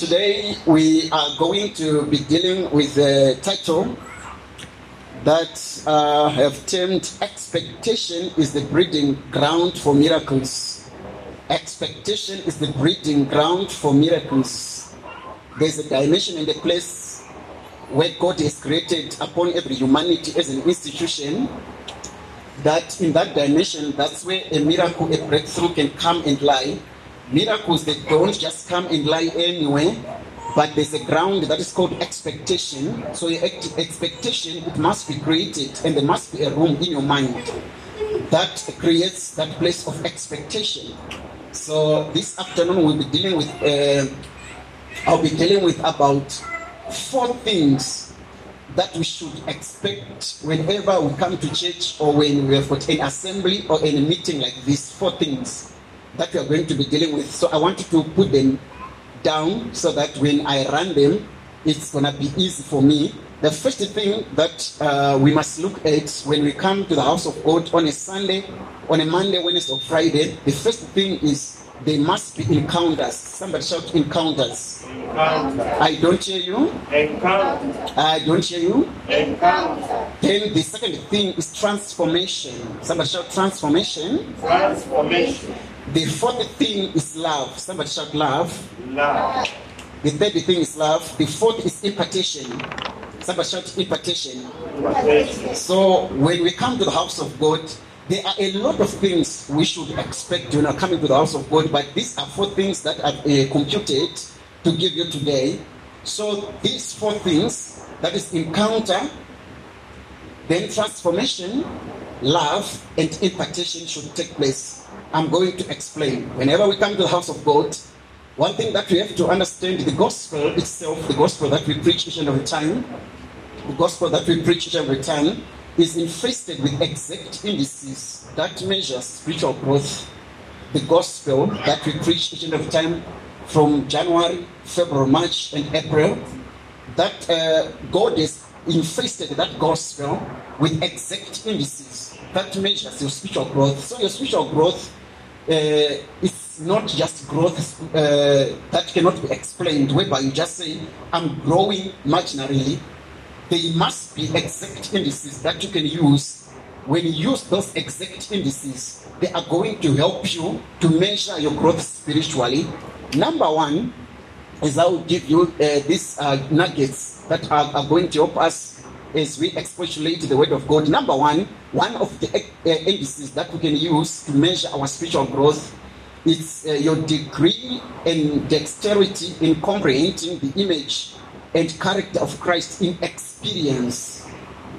Today we are going to be dealing with the title that uh, have termed Expectation is the breeding ground for miracles. Expectation is the breeding ground for miracles. There's a dimension and a place where God has created upon every humanity as an institution that in that dimension, that's where a miracle, a breakthrough can come and lie. Miracles, they don't just come and lie anywhere, but there's a ground that is called expectation. So your expectation, it must be created, and there must be a room in your mind that creates that place of expectation. So this afternoon we'll be dealing with, uh, I'll be dealing with about four things that we should expect whenever we come to church or when we have got an assembly or in a meeting like this. Four things that we are going to be dealing with. So I wanted to put them down so that when I run them, it's gonna be easy for me. The first thing that uh, we must look at when we come to the house of God on a Sunday, on a Monday, Wednesday, or Friday, the first thing is there must be encounters. Somebody shout encounters. Encounter. I don't hear you. Encounter. I don't hear you. Encounter. Then the second thing is transformation. Somebody shout transformation. Transformation. The fourth thing is love. Somebody shout love. Love. The third thing is love. The fourth is impartation. Somebody shout impartation. Protection. So when we come to the house of God, there are a lot of things we should expect when we are coming to the house of God, but these are four things that I've uh, computed to give you today. So these four things, that is encounter, then transformation, love, and impartation should take place. I'm going to explain. Whenever we come to the house of God, one thing that we have to understand the gospel itself, the gospel that we preach each and every time, the gospel that we preach each and every time is infested with exact indices that measure spiritual growth. The gospel that we preach each and every time from January, February, March, and April, that uh, God has infested that gospel with exact indices that measures your spiritual growth. So your spiritual growth uh, is not just growth uh, that cannot be explained, whereby you just say, I'm growing marginally. There must be exact indices that you can use. When you use those exact indices, they are going to help you to measure your growth spiritually. Number one is I will give you uh, these uh, nuggets that are, are going to help us as we expostulate the word of God. Number one, one of the uh, indices that we can use to measure our spiritual growth is uh, your degree and dexterity in comprehending the image and character of Christ in experience.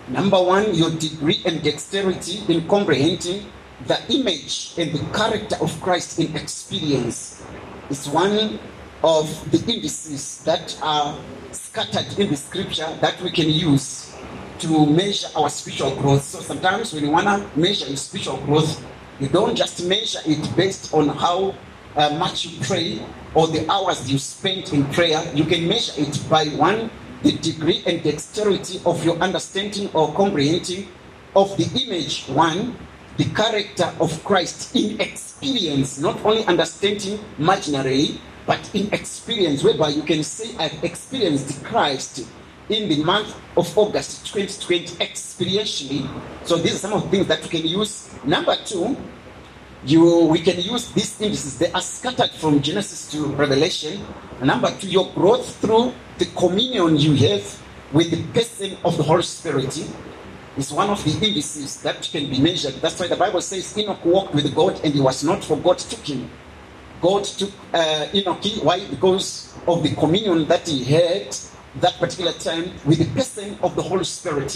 Number one, your degree and dexterity in comprehending the image and the character of Christ in experience is one of the indices that are scattered in the scripture that we can use to measure our spiritual growth. So sometimes when you want to measure your spiritual growth, you don't just measure it based on how uh, much you pray or the hours you spend in prayer. You can measure it by one, the degree and dexterity of your understanding or comprehending of the image, one, the character of Christ in experience, not only understanding marginally, but in experience, whereby you can say, I've experienced Christ in the month of August 2020 experientially. So these are some of the things that you can use. Number two, you we can use these indices. They are scattered from Genesis to Revelation. Number two, your growth through the communion you have with the person of the Holy Spirit is one of the indices that can be measured. That's why the Bible says Enoch walked with God and he was not, for God took him. God took uh, Enoch. Why? Because of the communion that he had that particular time with the person of the Holy Spirit.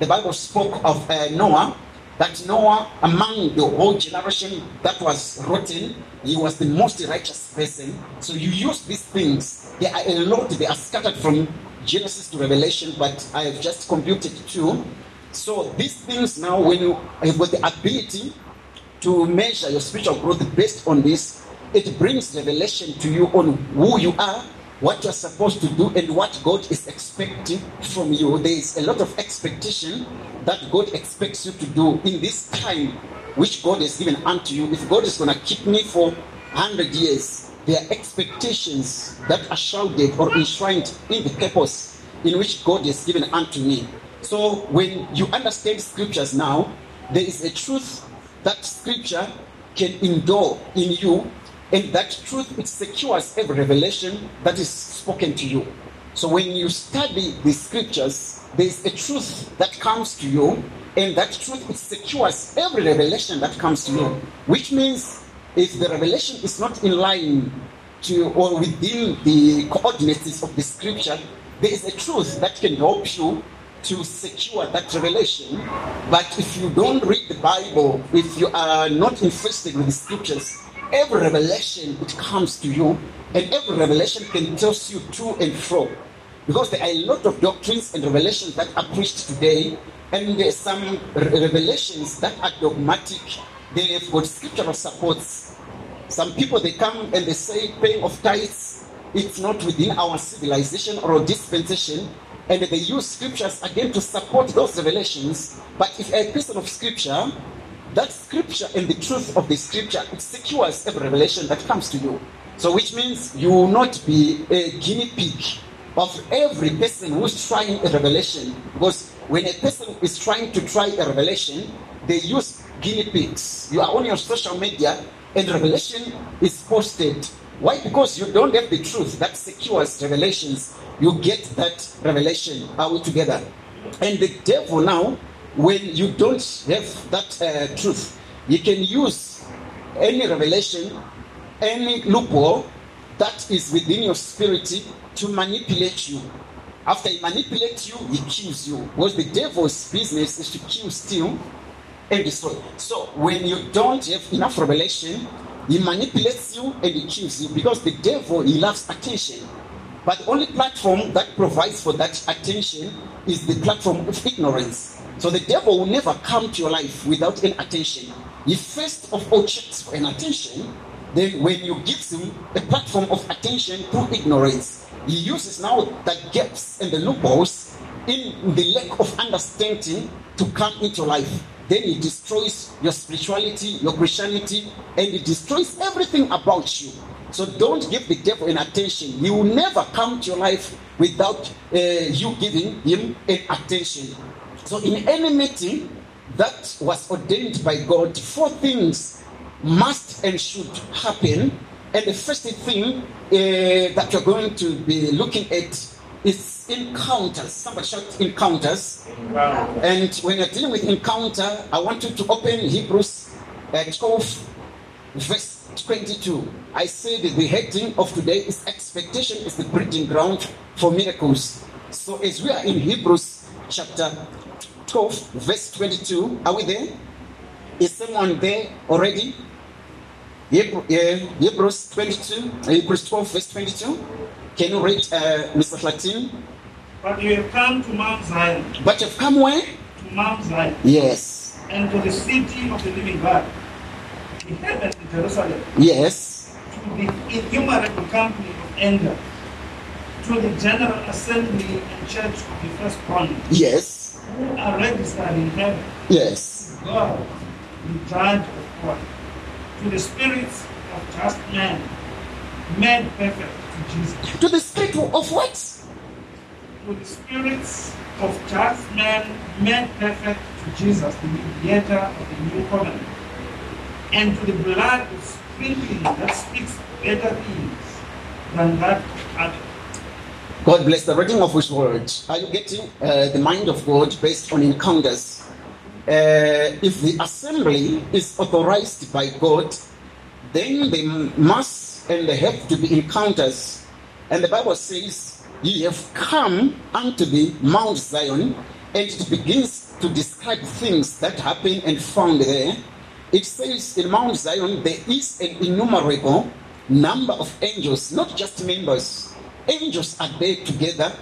The Bible spoke of uh, Noah, that Noah, among the whole generation that was rotten, he was the most righteous person. So you use these things. There are a lot, they are scattered from Genesis to Revelation, but I have just computed two. So these things now, when you have got the ability to measure your spiritual growth based on this, it brings revelation to you on who you are, what you're supposed to do, and what God is expecting from you. There is a lot of expectation that God expects you to do in this time which God has given unto you. If God is going to keep me for 100 years, there are expectations that are shrouded or enshrined in the purpose in which God has given unto me. So when you understand scriptures now, there is a truth that scripture can endure in you, and that truth it secures every revelation that is spoken to you. So when you study the scriptures, there is a truth that comes to you, and that truth it secures every revelation that comes to you. Which means if the revelation is not in line to or within the coordinates of the scripture, there is a truth that can help you to secure that revelation. But if you don't read the Bible, if you are not infested with the scriptures, every revelation it comes to you, and every revelation can toss you to and fro. Because there are a lot of doctrines and revelations that are preached today, and there are some revelations that are dogmatic. They have got scriptural supports. Some people they come and they say paying of tithes, it's not within our civilization or dispensation, and they use scriptures again to support those revelations. But if a person of scripture, that scripture and the truth of the scripture it secures every revelation that comes to you. So which means you will not be a guinea pig of every person who's trying a revelation. Because when a person is trying to try a revelation, they use guinea pigs. You are on your social media and revelation is posted. Why? Because you don't have the truth that secures revelations. You get that revelation Are we together? And the devil now, when you don't have that uh, truth, you can use any revelation, any loophole that is within your spirit to manipulate you. After he manipulates you, he kills you. Because the devil's business is to kill, steal, and destroy. So when you don't have enough revelation, he manipulates you and he kills you because the devil he loves attention. But the only platform that provides for that attention is the platform of ignorance. So the devil will never come to your life without any attention. He first of all checks for an attention. Then when you give him a platform of attention through ignorance, he uses now the gaps and the loopholes in the lack of understanding to come into life. Then he destroys your spirituality, your Christianity, and he destroys everything about you. So don't give the devil an attention. He will never come to your life without uh, you giving him an attention. So in any meeting that was ordained by God, four things must and should happen. And the first thing uh, that you're going to be looking at is encounters. Somebody shout encounters. And when you're dealing with encounter, I want you to open Hebrews uh, 12, verse 22. I said that the heading of today is expectation is the breeding ground for miracles. So as we are in Hebrews chapter 12, verse 22, are we there? Is someone there already? Hebrew, Hebrews 22, uh, Hebrews 12, verse 22. Can you read, uh, Mr. Latin? But you have come to Mount Zion, But you've come where? to Mount Zion, Yes. and to the city of the living God, the heavenly Jerusalem, Yes. to the innumerable company of angels, to the general assembly and church of the firstborn, Yes. Who are registered in heaven, Yes. God, the judge of all, to the spirits of just men, made perfect to Jesus, To the spirit of what? to the spirits of just men, made perfect to Jesus, the mediator of the new covenant, and to the blood of sprinkling that speaks better things than that of Abel. God bless the reading of His word. Are you getting uh, the mind of God based on encounters? Uh, if the assembly is authorized by God, then they must and they have to be encounters. And the Bible says, Ye have come unto the Mount Zion, and it begins to describe things that happen and found there. It says in Mount Zion there is an innumerable number of angels, not just members. Angels are there together.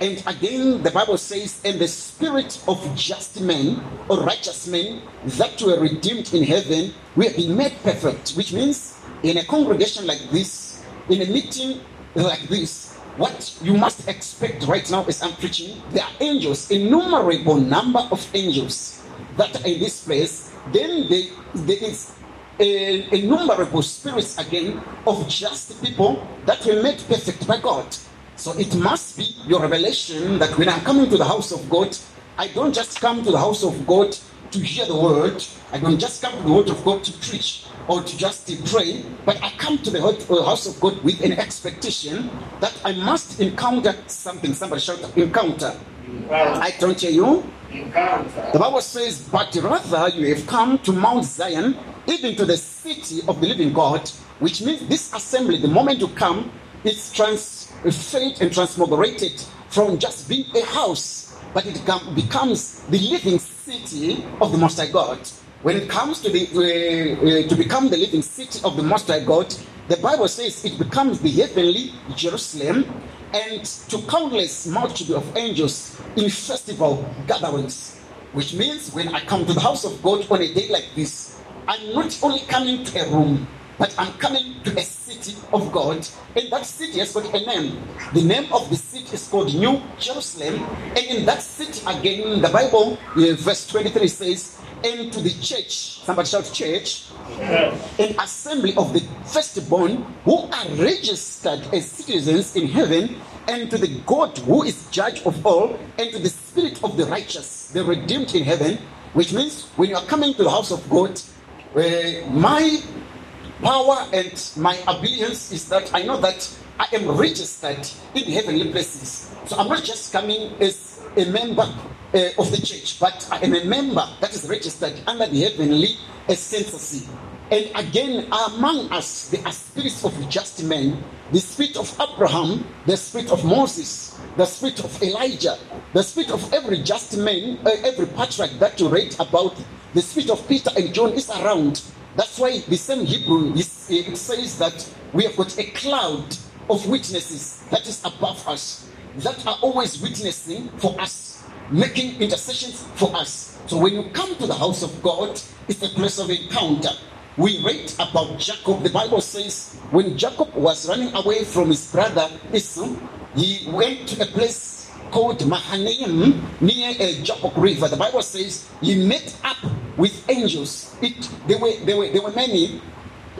And again, the Bible says, and the spirit of just men or righteous men that were redeemed in heaven will be made perfect, which means in a congregation like this, in a meeting like this, what you must expect right now as I'm preaching, there are angels, innumerable number of angels that are in this place. Then they, there is a, innumerable spirits again of just people that were made perfect by God. So it must be your revelation that when I'm coming to the house of God, I don't just come to the house of God to hear the word. I don't just come to the word of God to preach or to just to pray, but I come to the uh, house of God with an expectation that I must encounter something. Somebody shout, encounter. Encounter. I don't hear you. The Bible says, But rather you have come to Mount Zion, even to the city of the living God, which means this assembly, the moment you come, it's transferred and transmigrated from just being a house, but it becomes the living city of the Most High God. When it comes to the uh, uh, to become the living city of the Most High God, the Bible says it becomes the heavenly Jerusalem, and to countless multitude of angels in festival gatherings. Which means when I come to the house of God on a day like this, I'm not only coming to a room, but I'm coming to a city of God. And that city has got a name. The name of the city is called New Jerusalem. And in that city, again, the Bible, uh, verse 23 says, And to the church, somebody shout church, Yes. an assembly of the firstborn who are registered as citizens in heaven, and to the God who is judge of all, and to the spirit of the righteous, the redeemed in heaven, which means when you are coming to the house of God, uh, my power and my abilities is that I know that I am registered in heavenly places. So I'm not just coming as a member uh, of the church, but I am a member that is registered under the heavenly ascendancy. And again, among us, there are spirits of just men, the spirit of Abraham, the spirit of Moses, the spirit of Elijah, the spirit of every just man, uh, every patriarch that you read about, the spirit of Peter and John is around. That's why the same Hebrew is, it says that we have got a cloud of witnesses that is above us, that are always witnessing for us, making intercessions for us. So when you come to the house of God, it's a place of encounter. We read about Jacob. The Bible says when Jacob was running away from his brother Esau, he went to a place called Mahanaim near a Jabbok River. The Bible says he met up with angels. It there were there were there were many,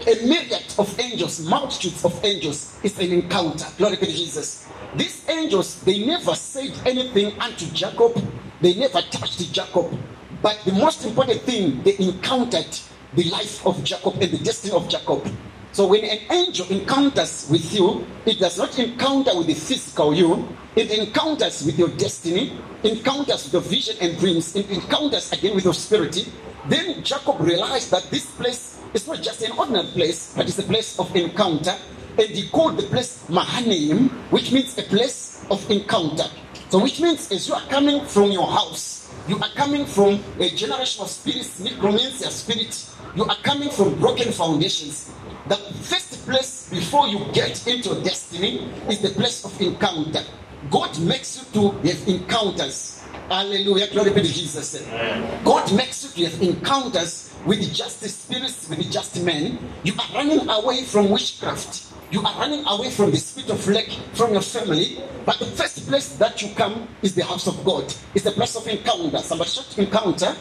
a myriad of angels, multitudes of angels. is an encounter. Glory to Jesus. These angels they never said anything unto Jacob. They never touched Jacob. But the most important thing, they encountered the life of Jacob and the destiny of Jacob. So when an angel encounters with you, it does not encounter with the physical you. It encounters with your destiny, encounters with your vision and dreams, it encounters again with your spirit. Then Jacob realized that this place is not just an ordinary place, but it's a place of encounter. And he called the place Mahanaim, which means a place of encounter. So which means as you are coming from your house, you are coming from a generation of spirits, necromancer spirit. You are coming from broken foundations. The first place before you get into destiny is the place of encounter. God makes you to have encounters. Hallelujah. Glory be to Jesus. God makes you to have encounters with just spirits, with just men. You are running away from witchcraft. You are running away from the spirit of lack from your family. But the first place that you come is the house of God. It's the place of encounter. Somebody shout encounter.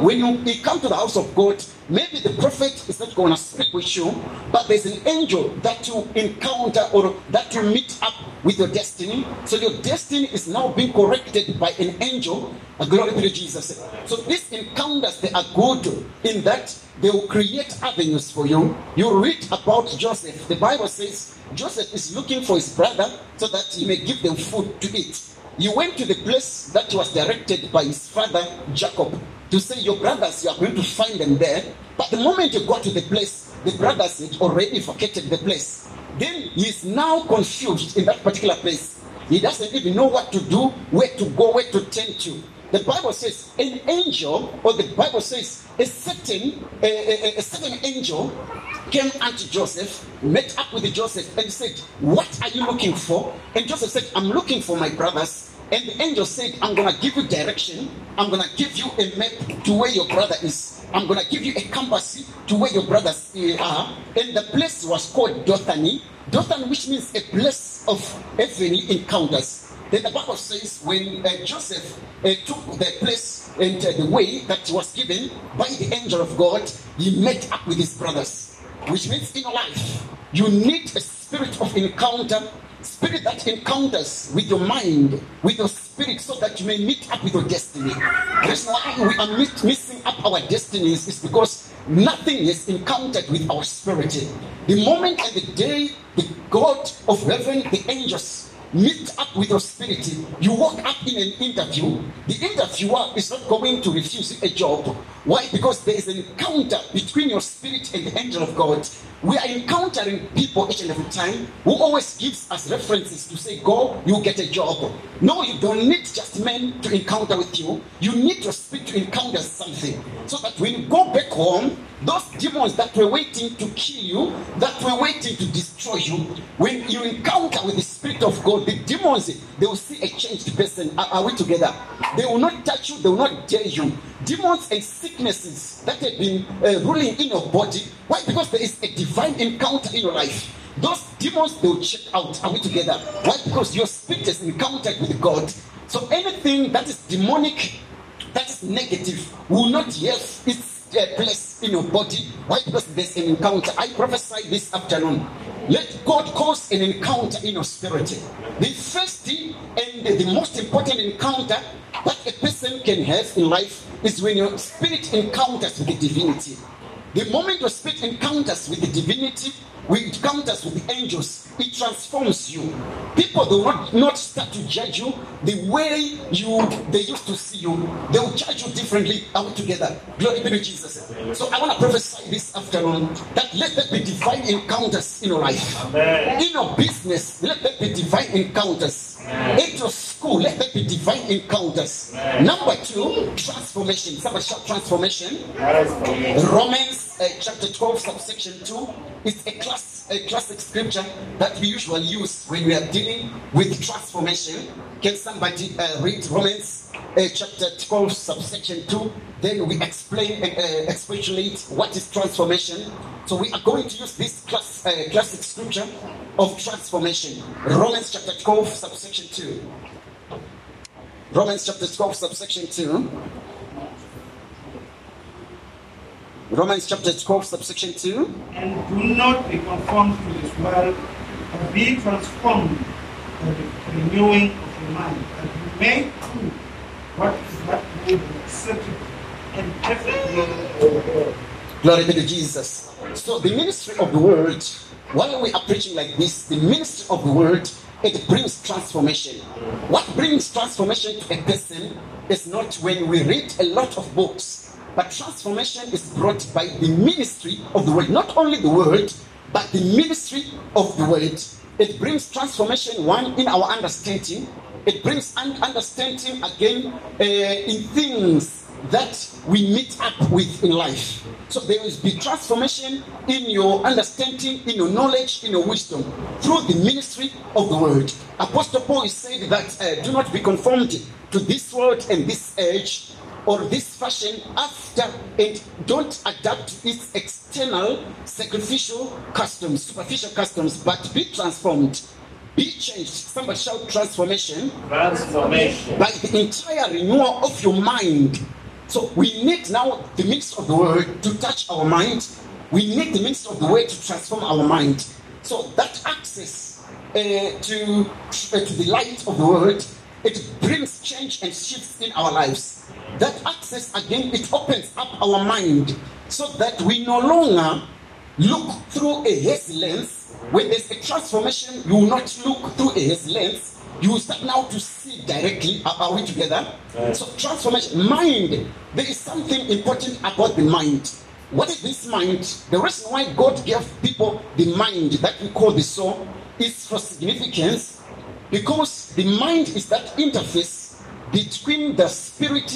When you, you come to the house of God, maybe the prophet is not going to speak with you, but there's an angel that you encounter or that you meet up with your destiny. So your destiny is now being corrected by an angel. Uh, Glory to Jesus. So these encounters they are good in that they will create avenues for you. You read about Joseph. The Bible says Joseph is looking for his brother so that he may give them food to eat. He went to the place that was directed by his father Jacob to say, Your brothers, you are going to find them there. But the moment you got to the place, the brothers had already vacated the place. Then he is now confused in that particular place. He doesn't even know what to do, where to go, where to turn to. The Bible says an angel, or the Bible says a certain a, a, a certain angel came unto Joseph, met up with Joseph, and said, What are you looking for? And Joseph said, I'm looking for my brothers. And the angel said, I'm gonna give you direction, I'm gonna give you a map to where your brother is. I'm gonna give you a compass to where your brothers uh, are. And the place was called Dothani. Dothan, which means a place of heavenly encounters. Then the Bible says when uh, Joseph uh, took the place and uh, the way that was given by the angel of God, he met up with his brothers. Which means in life, you need a spirit of encounter, spirit that encounters with your mind, with your spirit, so that you may meet up with your destiny. The reason why we are mit- missing up our destinies is because nothing is encountered with our spirit. The moment and the day the God of heaven, the angels, meet up with your spirit, you walk up in an interview, the interviewer is not going to refuse a job. Why? Because there is an encounter between your spirit and the angel of God. We are encountering people each and every time who always gives us references to say, Go, you get a job. No, you don't need just men to encounter with you. You need your spirit to encounter something. So that when you go back home, those demons that were waiting to kill you, that were waiting to destroy you, when you encounter with the Spirit of God, the demons, they will see a changed person. Are, are we together? They will not touch you, they will not dare you. Demons and sicknesses that have been uh, ruling in your body. Why? Because there is a divine encounter in your life. Those demons, they will check out. Are we together? Why? Because your spirit is encountered with God. So anything that is demonic, that is negative, will not have its uh, place in your body. Why? Because there's an encounter. I prophesy this afternoon. Let God cause an encounter in your spirit. The first thing and the most important encounter that a person can have in life is when your spirit encounters with the divinity. The moment your spirit encounters with the divinity, it encounters with the angels, it transforms you. People do not, not start to judge you the way you they used to see you. They will judge you differently. Are we together? Glory be to Jesus. So I want to prophesy this afternoon that let there be divine encounters in your life. Amen. In your business, let there be divine encounters. In your school, let there be divine encounters. Number two, transformation. Somebody shout transformation. Transformation. Romans uh, chapter 12, subsection 2 is a a classic scripture that we usually use when we are dealing with transformation. Can somebody uh, read Romans uh, chapter 12, subsection 2? Then we explain and uh, expatiate what is transformation. So we are going to use this class, uh, classic scripture of transformation. Romans chapter 12, subsection 2. Romans chapter 12, subsection 2. Romans chapter 12, subsection 2. And do not be conformed to this world, but be transformed by the renewing of your mind, that you may prove what is that good and acceptable and perfect. Glory be to Jesus. So the ministry of the word, while we are preaching like this, the ministry of the word, it brings transformation. What brings transformation to a person is not when we read a lot of books, but transformation is brought by the ministry of the word. Not only the word, but the ministry of the word. It brings transformation, one, in our understanding. It brings un- understanding again uh, in things that we meet up with in life. So there will be transformation in your understanding, in your knowledge, in your wisdom through the ministry of the word. Apostle Paul said that uh, do not be conformed to this world and this age or this fashion after and don't adapt to its external sacrificial customs, superficial customs, but be transformed. Be changed. Somebody shout transformation Transformation. by the entire renewal of your mind. So we need now the ministry of the word to touch our mind. We need the ministry of the word to transform our mind. So that access uh, to, uh, to the light of the word, it brings change and shifts in our lives. That access again, it opens up our mind so that we no longer look through a hazy lens. When there's a transformation, you will not look through a hazy lens. You will start now to see directly. Are, are we together? Right. So transformation, mind. There is something important about the mind. What is this mind? The reason why God gave people the mind that we call the soul is for significance because the mind is that interface between the spirit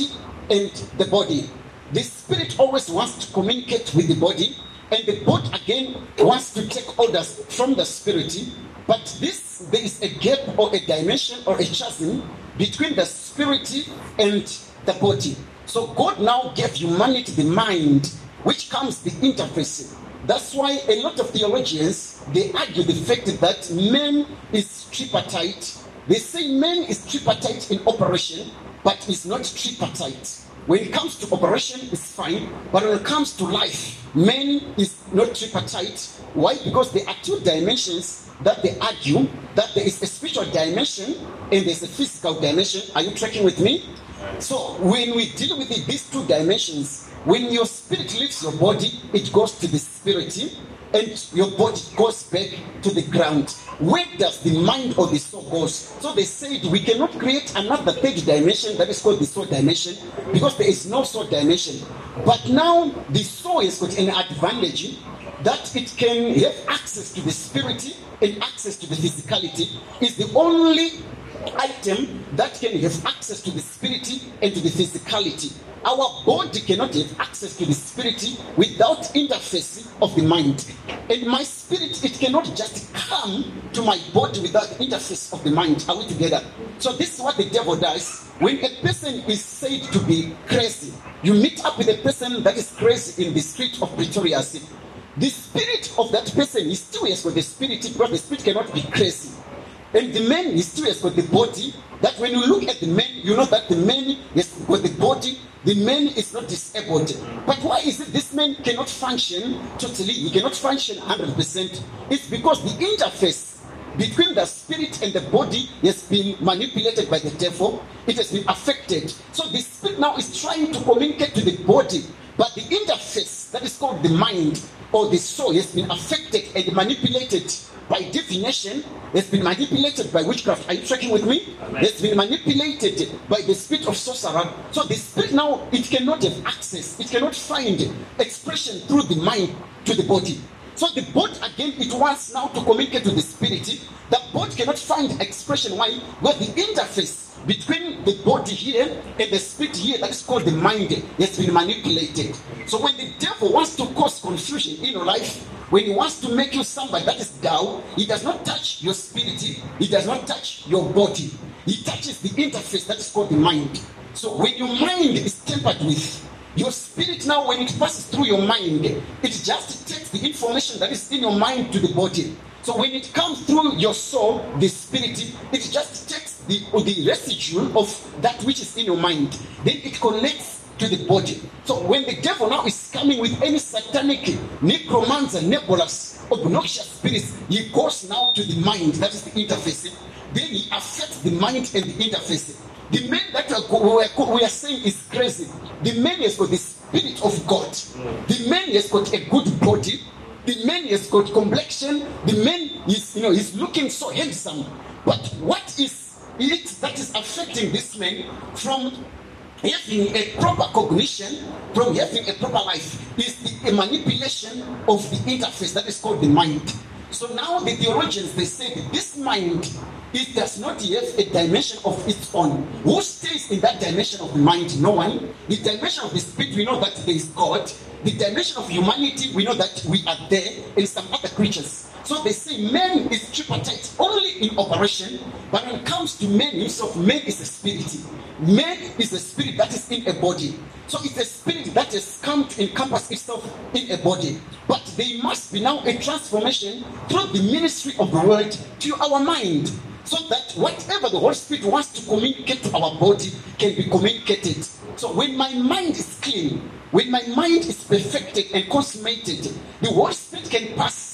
and the body. The spirit always wants to communicate with the body, and the body again wants to take orders from the spirit. But this there is a gap or a dimension or a chasm between the spirit and the body. So God now gave humanity the mind, which comes the interface. That's why a lot of theologians they argue the fact that man is tripartite, They say man is tripartite in operation, but is not tripartite. When it comes to operation, it's fine, but when it comes to life, man is not tripartite. Why? Because there are two dimensions that they argue that there is a spiritual dimension and there's a physical dimension. Are you tracking with me? So when we deal with these two dimensions, when your spirit leaves your body, it goes to the spirit, and your body goes back to the ground. Where does the mind or the soul goes? So they said we cannot create another third dimension that is called the soul dimension because there is no soul dimension. But now the soul has got an advantage that it can have access to the spirit and access to the physicality. Is the only item that can have access to the spirit and to the physicality. Our body cannot have access to the spirit without interfacing of the mind. And my spirit, it cannot just come to my body without interface of the mind. Are we together? So this is what the devil does. When a person is said to be crazy, you meet up with a person that is crazy in the street of Pretoria. City. The spirit of that person is still has got the spirit because the spirit cannot be crazy. And the man is has got the body. That when you look at the man, you know that the man has got the body. The man is not disabled. But why is it this man cannot function totally? He cannot function 100%. It's because the interface between the spirit and the body has been manipulated by the devil. It has been affected. So the spirit now is trying to communicate to the body. But the interface that is called the mind or the soul has been affected and manipulated by divination, has been manipulated by witchcraft. Are you tracking with me? Has been manipulated by the spirit of sorcerer. So the spirit now it cannot have access, it cannot find expression through the mind to the body. So the body again it wants now to communicate to the spirit. The body cannot find expression. Why? Because the interface between the body here and the spirit here that is called the mind has been manipulated. So when the devil wants to cause confusion in your life, when he wants to make you somebody that is down, he does not touch your spirit, he does not touch your body. He touches the interface that is called the mind. So when your mind is tempered with your spirit now, when it passes through your mind, it just takes the information that is in your mind to the body. So when it comes through your soul, the spirit, it just takes the, oh, the residue of that which is in your mind. Then it connects to the body. So when the devil now is coming with any satanic necromancer, nebulous, obnoxious spirits, he goes now to the mind, that is the interface. Then he affects the mind and the interface. The man that we are saying is crazy. The man has got the spirit of God. The man has got a good body. The man has got complexion. The man is, you know, he's looking so handsome. But what is it that is affecting this man from having a proper cognition, from having a proper life, is the, a manipulation of the interface that is called the mind. So now the theologians they say this mind it does not have a dimension of its own. Who stays in that dimension of the mind? No one. The dimension of the spirit, we know that there is God. The dimension of humanity, we know that we are there and some other creatures. So they say man is tripartite only in operation, but when it comes to man himself, man is a spirit. Man is a spirit that is in a body. So it's a spirit that has come to encompass itself in a body. But there must be now a transformation through the ministry of the word to our mind. So that whatever the Holy Spirit wants to communicate to our body can be communicated. So when my mind is clean, when my mind is perfected and consummated, the Holy Spirit can pass.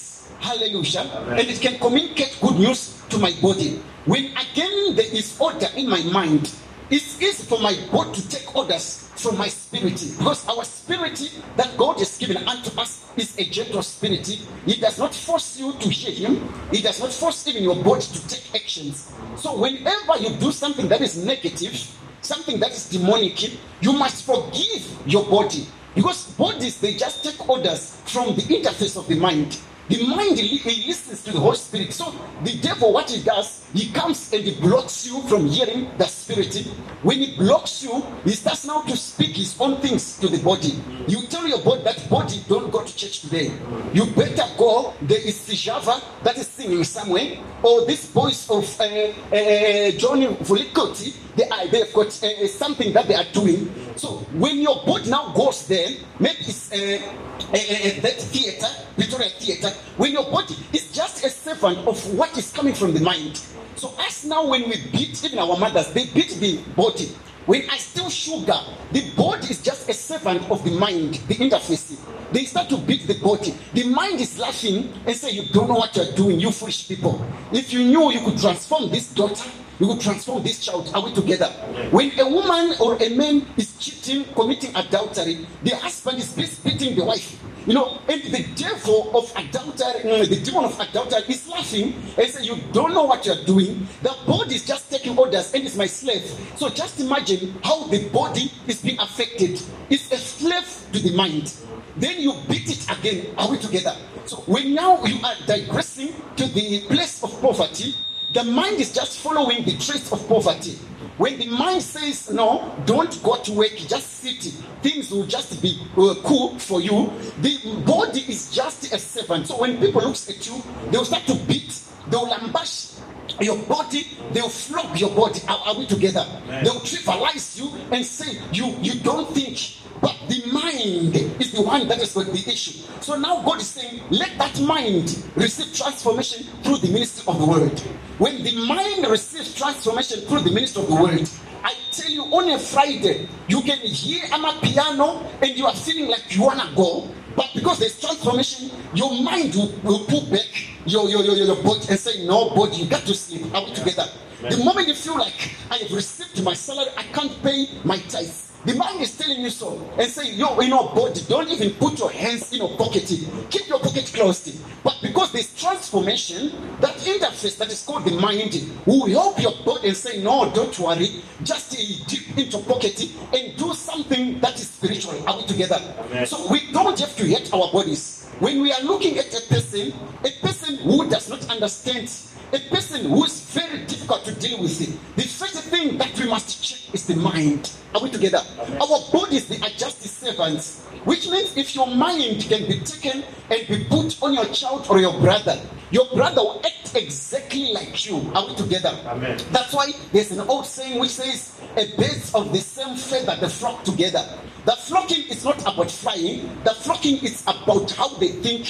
Hallelujah. And it can communicate good news to my body. When again there is order in my mind, it's easy for my body to take orders from my spirit because our spirit that God has given unto us is a gentle spirit. He does not force you to hear Him, He does not force even your body to take actions. So, whenever you do something that is negative, something that is demonic, you must forgive your body because bodies they just take orders from the interface of the mind. The mind he listens to the Holy Spirit. So the devil, what he does, he comes and he blocks you from hearing the Spirit. When he blocks you, he starts now to speak his own things to the body. You tell your body that body don't go to church today. You better go. There is Sijava that is singing somewhere, or this voice of uh, uh, Johnny Vulikoti. They are, they've got uh, something that they are doing. So when your body now goes there, maybe it's uh, uh, uh, that theater, Victoria Theater, when your body is just a servant of what is coming from the mind. So us now, when we beat even our mothers, they beat the body. When I steal sugar, the body is just a servant of the mind, the interface. They start to beat the body. The mind is laughing and say, "You don't know what you're doing, you foolish people. If you knew you could transform this daughter, you will transform this child. Are we together? When a woman or a man is cheating, committing adultery, the husband is beating the wife. You know, and the devil of adultery, mm, the demon of adultery is laughing and say, You don't know what you're doing. The body is just taking orders and it's my slave. So just imagine how the body is being affected. It's a slave to the mind. Then you beat it again. Are we together? So when now you are digressing to the place of poverty, the mind is just following the trace of poverty. When the mind says, No, don't go to work, just sit, things will just be uh, cool for you. The body is just a servant. So when people look at you, they'll start to beat, they'll lambash your body, they'll flog your body. Are, are we together? They'll trivialize you and say, You you don't think. But the mind is the one that is the issue. So now God is saying, let that mind receive transformation through the ministry of the word. When the mind receives transformation through the ministry of the word, I tell you, on a Friday, you can hear a piano and you are feeling like you wanna go. But because there's transformation, your mind will, will pull back your, your, your, your body and say, No, body, you got to sleep. Are we together? The moment you feel like I have received my salary, I can't pay my tithes. The mind is telling you so and saying, Yo, in your body, don't even put your hands in your pocket. Keep your pocket closed. But because there's transformation, that interface that is called the mind will help your body and say, No, don't worry, just dip into pocket and do something that is spiritual. Are we together? Amen. So we don't have to hate our bodies. When we are looking at a person, a person who does not understand, a person who is very difficult to deal with, it. the first thing that we must check is the mind. Are we together? Our bodies, they are just the servants. Which means if your mind can be taken and be put on your child or your brother, your brother will act exactly like you. Are we together? Amen. That's why there's an old saying which says, "A birds of the same feather they flock together." The flocking is not about flying. The flocking is about how they think,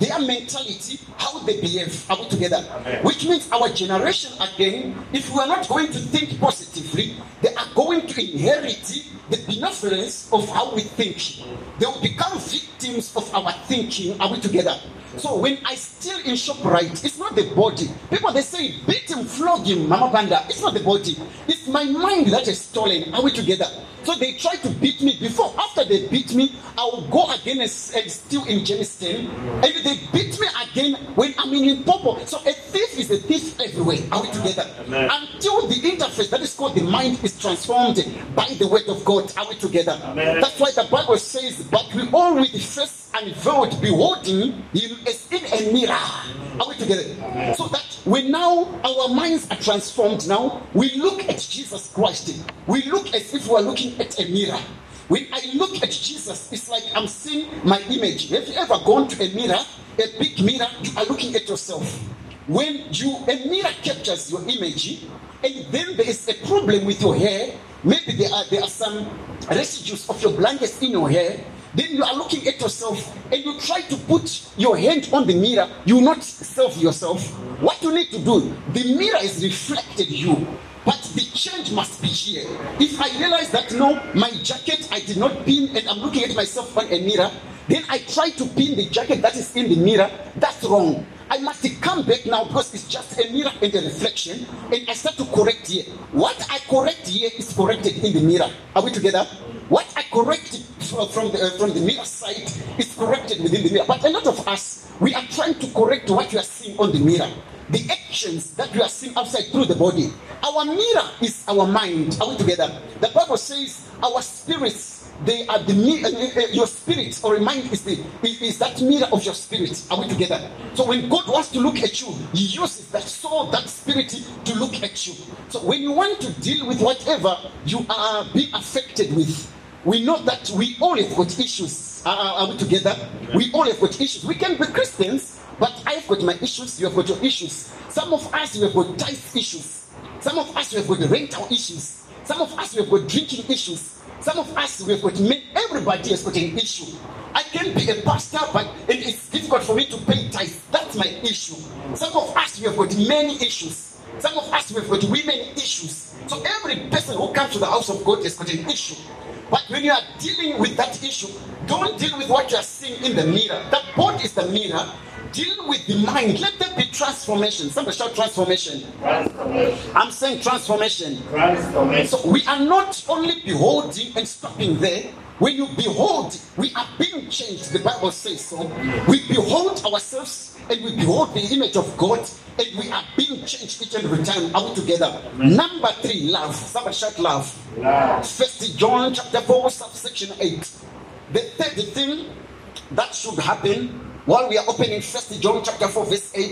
their mentality, how they behave. Are we together? Amen. Which means our generation again, if we are not going to think positively, they are going to inherit the benevolence of how we think. They will become victims of our thinking. Are we together? So when I steal in ShopRite, it's not the body. People they say beat him, flog him, Mama Panda. It's not the body. It's my mind that is stolen. Are we together? So they try to beat me before. After they beat me, I will go again and, steal in Jamestown. And they beat me again when I'm in Limpopo. So a thief is a thief everywhere. Are we together? Amen. Until the interface that is called the mind is transformed by the word of God. Are we together? Amen. That's why the Bible says, but we all with the face unveiled beholding him as in a mirror. Are we together? So that when now our minds are transformed now, we look at Jesus Christ. We look as if we are looking at a mirror. When I look at Jesus, it's like I'm seeing my image. Have you ever gone to a mirror, a big mirror, you are looking at yourself? When you a mirror captures your image, and then there is a problem with your hair, maybe there are there are some residues of your blankets in your hair, then you are looking at yourself and you try to put your hand on the mirror, you not self yourself. What you need to do, the mirror is reflected you. But the change must be here. If I realize that no, my jacket I did not pin and I'm looking at myself on a mirror, then I try to pin the jacket that is in the mirror, that's wrong. I must come back now because it's just a mirror and a reflection, and I start to correct here. What I correct here is corrected in the mirror. Are we together? What I correct from the, uh, from the mirror side is corrected within the mirror. But a lot of us, we are trying to correct what we are seeing on the mirror. The actions that we are seeing outside through the body. Our mirror is our mind. Are we together? The Bible says our spirits they are the mi- uh, uh, uh, your spirit or mind is the is, that mirror of your spirit. Are we together? So when God wants to look at you, He uses that soul, that spirit to look at you. So when you want to deal with whatever you are being affected with, we know that we all have got issues. Are are we together? We all have got issues. We can be Christians, but I've got my issues. You have got your issues. Some of us we have got tithe issues. Some of us we have got rental issues. Some of us we have got drinking issues. Some of us we have got men. Everybody has got an issue. I can be a pastor, but it is difficult for me to pay tithes. That's my issue. Some of us, we have got many issues. Some of us, we've got women issues. So every person who comes to the house of God has got an issue. But when you are dealing with that issue, don't deal with what you are seeing in the mirror. That board is the mirror. Deal with the mind. Let there be transformation. Somebody shout transformation. Transformation. I'm saying transformation. Transformation. So we are not only beholding and stopping there. When you behold, we are being changed. The Bible says so. We behold ourselves and we behold the image of God and we are being changed each and every time. Are we together? Number three, love. Somebody shout love. Love. First John chapter 4, subsection 8. The third thing that should happen while we are opening First John chapter 4, verse 8.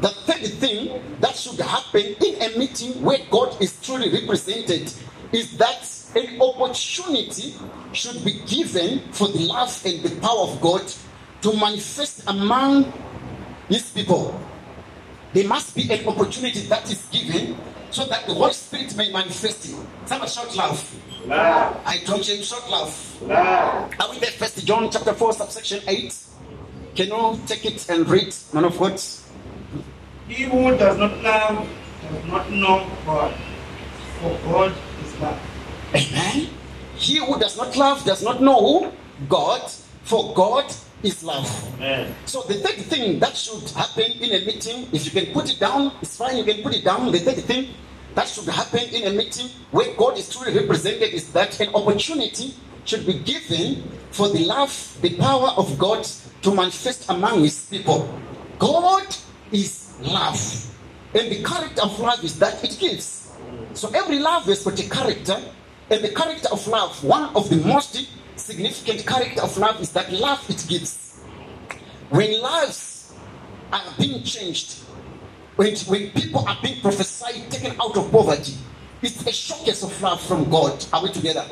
The third thing that should happen in a meeting where God is truly represented is that an opportunity should be given for the love and the power of God to manifest among his people. There must be an opportunity that is given so that the Holy Spirit may manifest it. Somebody shout love. Love. I hear you shout love. Love. Are we there? First John chapter 4, subsection 8. Can you take it and read, man of God? He who does not love does not know God, for God is love. Amen. He who does not love does not know who? God, for God is love. Amen. So the third thing that should happen in a meeting, if you can put it down, it's fine, you can put it down. The third thing that should happen in a meeting where God is truly represented is that an opportunity should be given for the love, the power of God to manifest among his people. God is love. And the character of love is that it gives. So every love has got a character, and the character of love, one of the most significant character of love is that love it gives. When lives are being changed, when, when people are being prophesied, taken out of poverty, it's a showcase of love from God. Are we together?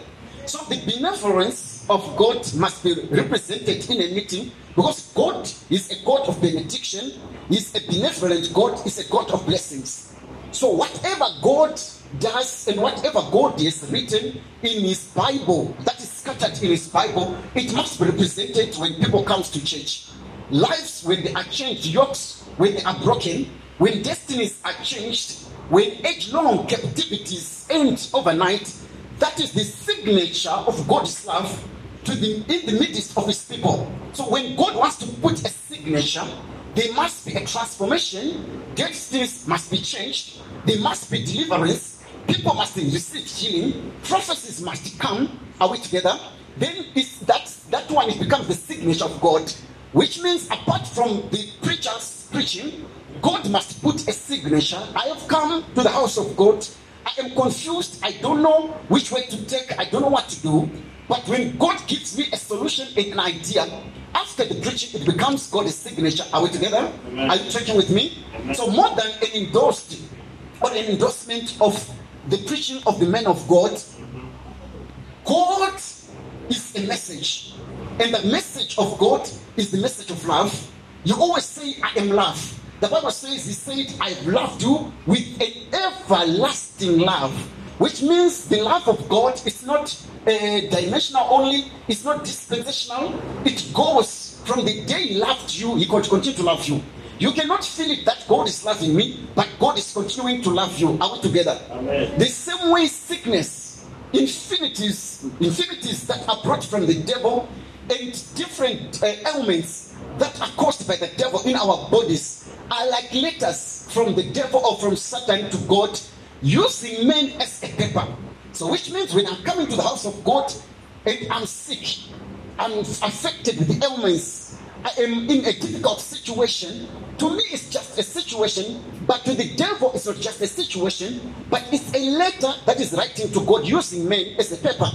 So the benevolence of God must be represented in a meeting because God is a God of benediction, is a benevolent God, is a God of blessings. So whatever God does and whatever God has written in His Bible, that is scattered in His Bible, it must be represented when people comes to church. Lives when they are changed, yokes when they are broken, when destinies are changed, when age-long captivities end overnight, that is the signature of God's love to the in the midst of his people. So when God wants to put a signature, there must be a transformation, destinies must be changed, there must be deliverance, people must receive healing, prophecies must come. Are we together? Then it's that that one it becomes the signature of God, which means apart from the preachers preaching, God must put a signature. I have come to the house of God. I am confused. I don't know which way to take. I don't know what to do. But when God gives me a solution and an idea, after the preaching, it becomes God's signature. Are we together? Amen. Are you checking with me? Amen. So more than an endorsed or an endorsement of the preaching of the man of God, God is a message. And the message of God is the message of love. You always say, I am love. The Bible says, He said, I have loved you with an everlasting love. Which means the love of God is not uh, dimensional only, it's not dispensational. It goes from the day He loved you, He could continue to love you. You cannot feel it that God is loving me, but God is continuing to love you. Are we together? Amen. The same way sickness, infinities, infinities that are brought from the devil, and different uh, ailments that are caused by the devil in our bodies are like letters from the devil or from Satan to God, using men as a paper. So, which means when I'm coming to the house of God and I'm sick, I'm affected with the ailments, I am in a difficult situation. To me, it's just a situation, but to the devil, it's not just a situation, but it's a letter that is writing to God using men as a paper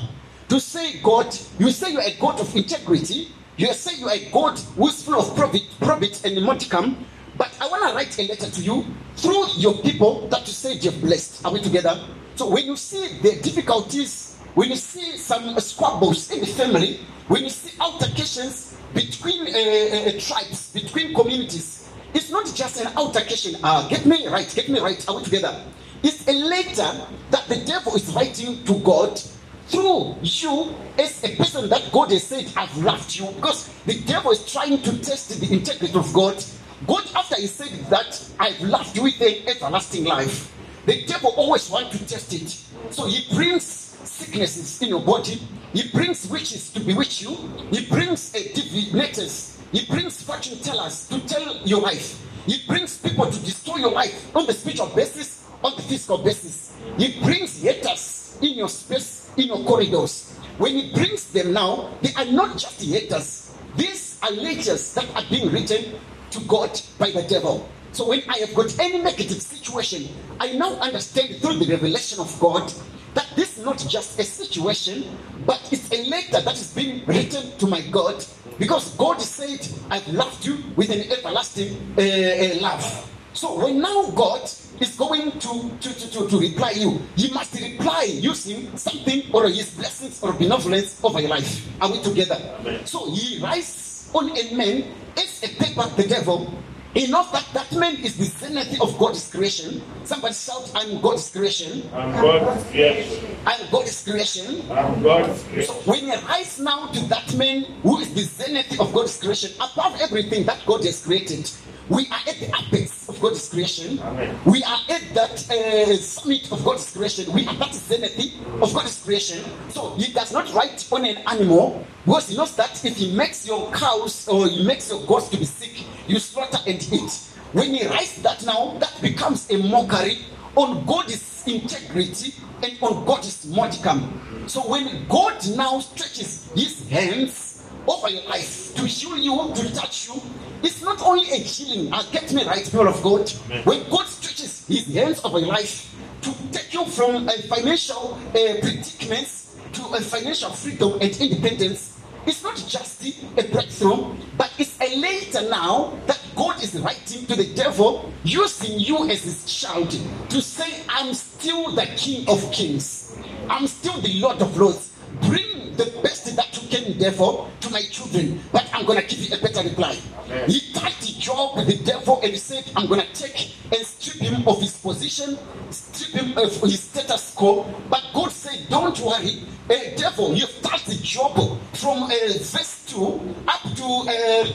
to say, God, you say you're a God of integrity, you say you're a God who's full of profit, profit and modicum, but I want to write a letter to you through your people that you say you're blessed. Are we together? So when you see the difficulties, when you see some squabbles in the family, when you see altercations between uh, uh, tribes, between communities, it's not just an altercation. Uh, get me right, get me right. Are we together? It's a letter that the devil is writing to God through you as a person that God has said, I've loved you. Because the devil is trying to test the integrity of God. God, after he said that, I've loved you with an everlasting life, the devil always wants to test it. So he brings sicknesses in your body. He brings witches to bewitch you. He brings a divinators. He brings fortune tellers to tell your life. He brings people to destroy your life on the spiritual basis, on the physical basis. He brings haters in your space, in your corridors. When he brings them now, they are not just haters. These are letters that are being written to God by the devil. So when I have got any negative situation, I now understand through the revelation of God that this is not just a situation, but it's a letter that is being written to my God because God said, I've loved you with an everlasting uh, uh, love. So when now God is going to, to, to, to, to reply you, you must reply using something or his blessings or benevolence over your life. Are we together? Amen. So he writes on a man as a paper, of the devil. Enough that that man is the zenith of God's creation. Somebody shout, I'm God's creation. I'm God's creation. I'm God's creation. I'm God's So creation. when you rise now to that man who is the zenith of God's creation, above everything that God has created, we are at the apex of God's creation. Amen. We are at that uh, summit of God's creation. We are that zenith of God's creation. So he does not write on an animal because he knows that if he makes your cows or he makes your goats to be sick, you slaughter and eat. When he writes that now, that becomes a mockery on God's integrity and on God's modicum. So when God now stretches his hands over your life to heal you, to touch you, it's not only a healing. Uh, get me right, people of God. Amen. When God stretches his hands over your life to take you from a financial uh, predicaments to a financial freedom and independence, it's not just a breakthrough, but it's a later now that God is writing to the devil, using you as his child to say, I'm still the King of Kings. I'm still the Lord of Lords. Bring the best that you can, therefore, to my children, but I'm going to give you a better reply. Amen. He tied the job with the devil and he said, I'm going to take and strip him of his position, strip him of his status quo. But God said, Don't worry, uh, devil, you've touched the job from uh, verse 2 up to. Uh,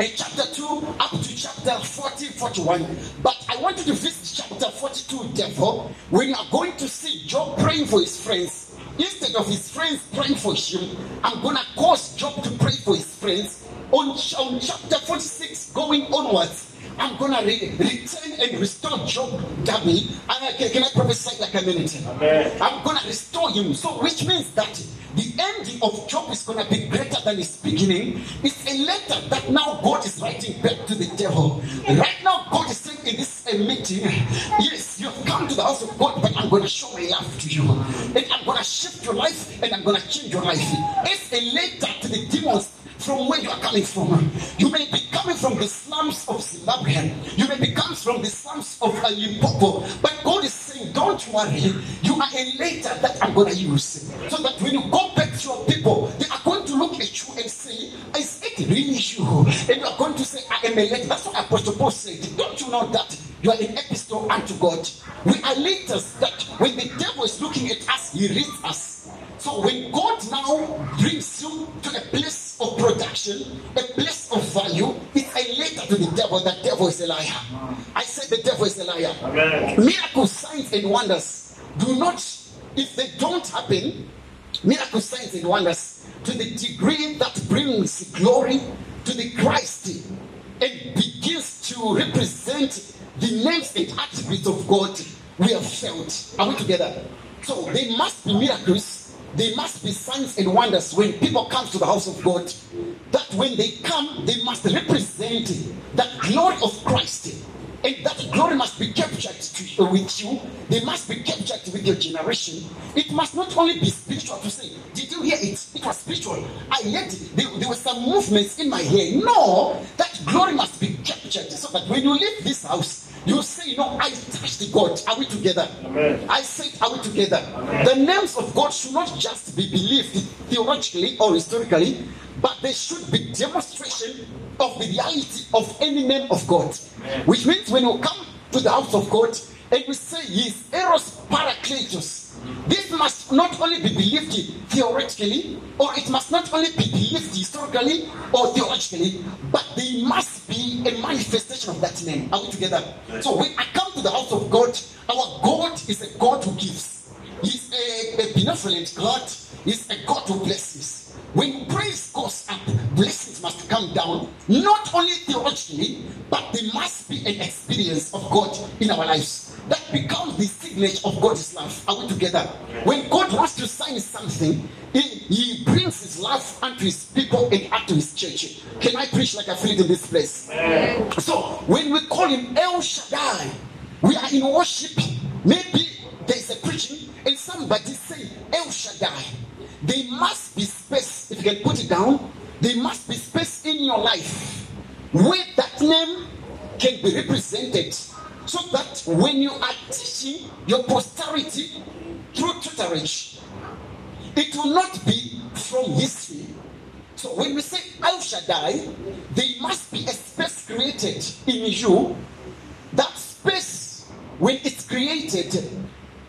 uh, chapter 2 up to chapter 40 41 but i want you to visit chapter 42 therefore when you are going to see job praying for his friends instead of his friends praying for him i'm gonna cause job to pray for his friends. On, on chapter 46 going onwards I'm gonna re- return and restore Job double. And I, can, can I prophesy like a minute? Amen. I'm gonna restore him. So, which means that the ending of Job is gonna be greater than his beginning. It's a letter that now God is writing back to the devil. Right now, God is saying in this uh, meeting, yes, you have come to the house of God, but I'm gonna show my love to you, and I'm gonna shift your life, and I'm gonna change your life. It's a letter to the demons from where you are coming from. You may be coming from the slums of Zimbabwe. You may be coming from the slums of Limpopo. But God is saying, don't worry. You are a letter that I'm going to use. So that when you go back to your people, they are going to look at you and say, is really you? And you are going to say, I am a letter. That's what Apostle Paul said. Don't you know that? You are an epistle unto God. We are letters that when the devil is looking at us, he reads us. So when God now brings you to a place of production, a place of value, it's a letter to the devil. The devil is a liar. I said the devil is a liar. Amen. Miracles, signs, and wonders do not, if they don't happen, miracle signs and wonders to the degree that brings glory to the Christ and begins to represent the names and attributes of God we have felt. Are we together? So there must be miracles, there must be signs and wonders when people come to the house of God. That when they come, they must represent that glory of Christ. And that glory must be captured to, with you. They must be captured with your generation. It must not only be spiritual to say, Did you hear it? It was spiritual. I heard it. There, there were some movements in my hair. No, that glory must be captured so that when you leave this house, you say, No, I touched the God. Are we together? Amen. I said, Are we together? Amen. The names of God should not just be believed theologically or historically, but they should be demonstration of the reality of any name of God. Amen. Which means when you come to the house of God and we say He is Eros Parakletos, This must not only be believed theoretically, or it must not only be believed historically or theologically, but there must be a manifestation of that name. Are we together? So when I come to the house of God, our God is a God who gives. He's a, a benevolent God. He's a God who blesses. When praise goes up, blessings must come down, not only theologically, but there must be an experience of God in our lives. That becomes the signature of God's love. Are we together? When God wants to sign something, he, he brings his love unto his people and unto his church. Can I preach like I feel in this place? So when we call him El Shaddai, we are in worship. Maybe there is a preaching and somebody say El Shaddai. There must be space, if you can put it down, there must be space in your life where that name can be represented so that when you are teaching your posterity through tutorage, it will not be from history. So when we say El Shaddai, there must be a space created in you. That space, when it's created,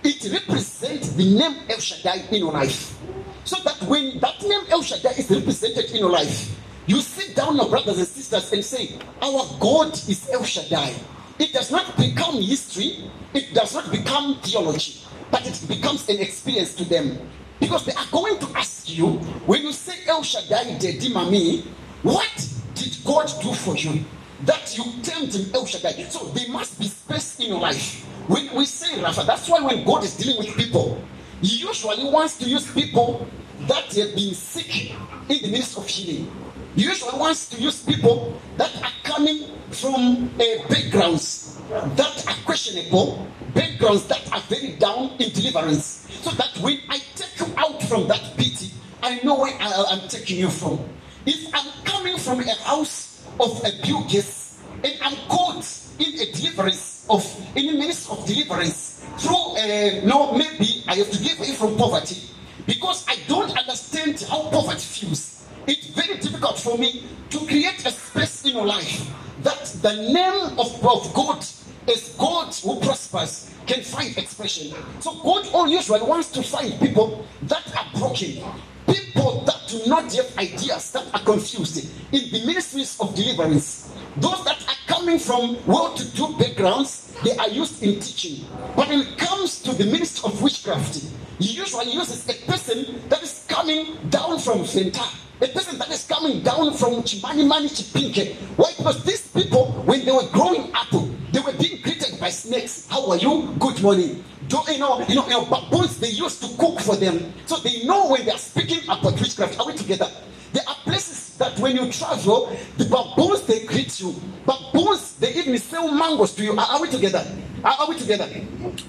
it represents the name El Shaddai in your life. So that when that name El Shaddai is represented in your life, you sit down, your brothers and sisters, and say, Our God is El Shaddai. It does not become history, it does not become theology, but it becomes an experience to them. Because they are going to ask you, when you say El Shaddai Dedi Mami, what did God do for you? That you termed him El Shaddai. So there must be space in your life. When we say Rapha, that's why when God is dealing with people, He usually wants to use people that have been sick in the midst of healing. He usually wants to use people that are coming from uh, backgrounds that are questionable, backgrounds that are very down in deliverance. So that when I take you out from that pity, I know where I am taking you from. If I'm coming from a house of abuse and I'm caught in a deliverance of in a midst of deliverance through uh, no maybe I have to get away from poverty because I don't understand how poverty feels. It's very difficult for me to create a space in your life that the name of, of God is God who prospers can find expression. So God all usually wants to find people that are broken, people that do not have ideas, that are confused in the ministries of deliverance. Those that are coming from well-to-do backgrounds, they are used in teaching. But when it comes to the ministry of witchcraft, he usually uses a person that is coming down from Fenta, a person that is coming down from Chimani Mani Chipinge. Why? Because these people, when they were growing up, they were being greeted by snakes. How are you? Good morning. Do, you know, you know, you know, baboons, they used to cook for them. So they know when they are speaking about witchcraft. Are we together? There are places that when you travel, the baboons they greet you. Baboons they even sell mangoes to you. Are, are we together? Are, are we together?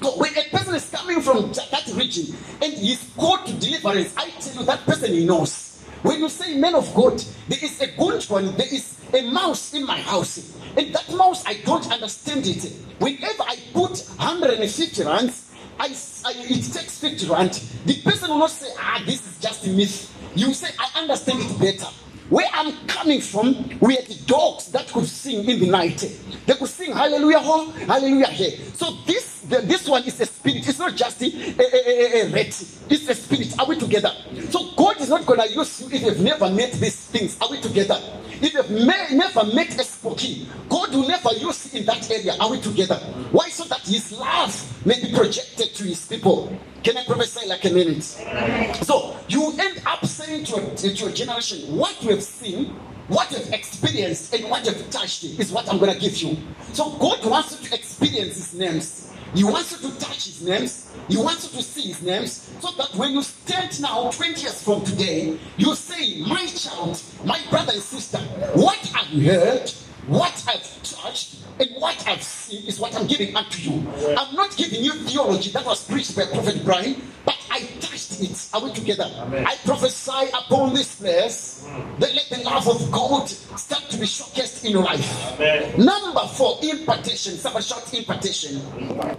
So when a person is coming from that that region and he's called to deliverance, I tell you that person he knows. When you say man of God, there is a good one, there is a mouse in my house. And that mouse, I don't understand it. Whenever I put 150 rands, I, I, it takes 50 rand. The person will not say, ah, this is just a myth. You say, I understand it better. Where I'm coming from, we had dogs that could sing in the night. They could sing hallelujah, ho, hallelujah here. So this the, this one is a spirit. It's not just a, a, a, a. It's a spirit. Are we together? So God is not going to use you if you've never met these things. Are we together? If you've never met a spooky, God will never use you in that area. Are we together? Why? So that His love may be projected to His people. Can I prophesy like a minute? So you end up saying to your, to generation, what you have seen, what you've experienced, and what you've touched is what I'm going to give you. So God wants you to experience His names. He wants you to touch His names. He wants you to see His names, so that when you stand now, 20 years from today, you say, "My child, my brother and sister, what have you heard, what I've touched, and what I've seen is what I'm giving unto you. I'm not giving you theology that was preached by Prophet Brian, but I touched it. Are we together? I prophesy upon this place hmm. that let the love of God start to be showcased in your life. Amen. Number four, impartation. Somebody shout impartation.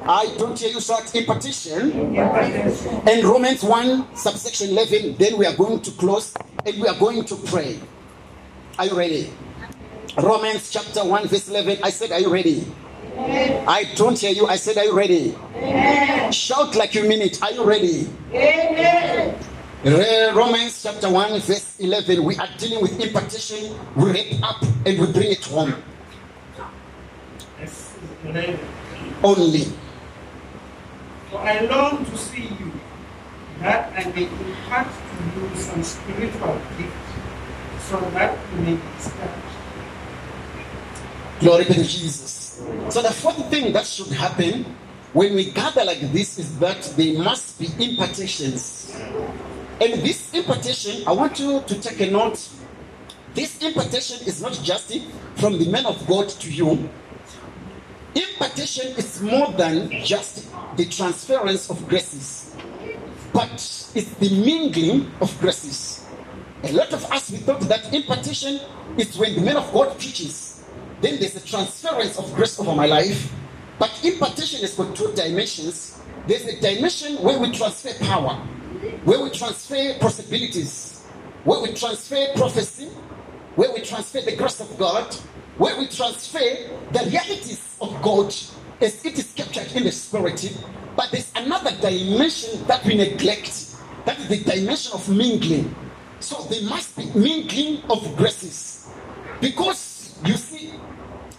I don't hear you shout impartation. And Romans 1, subsection 11, then we are going to close and we are going to pray. Are you ready? Romans chapter 1, verse 11. I said, Are you ready? I don't hear you. I said, Are you ready? Shout like you mean it. Are you ready? Re- Romans chapter 1, verse 11. We are dealing with impartation. We wrap up and we bring it home 11. only. For I long to see you, that I may impart to you some spiritual gift, so that you may be established. Glory be to Jesus. So the fourth thing that should happen when we gather like this is that there must be impartations. And this impartation, I want you to take a note. This impartation is not just from the man of God to you. Impartation is more than just the transference of graces, but it's the mingling of graces. A lot of us we thought that impartation is when the man of God preaches. Then there's a transference of grace over my life. But impartation has got two dimensions. There's a dimension where we transfer power, where we transfer possibilities, where we transfer prophecy, where we transfer the grace of God, where we transfer the realities of God as it is captured in the spirit. But there's another dimension that we neglect. That is the dimension of mingling. So there must be mingling of graces. Because you see,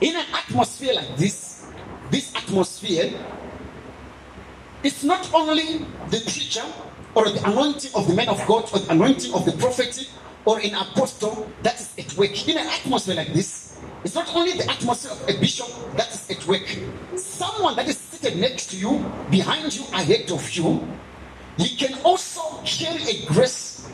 in an atmosphere like this, this atmosphere, it's not only the preacher or the anointing of the man of God or the anointing of the prophet or an apostle that is at work. In an atmosphere like this, it's not only the atmosphere of a bishop that is at work. Someone that is seated next to you, behind you, ahead of you, he can also carry a grace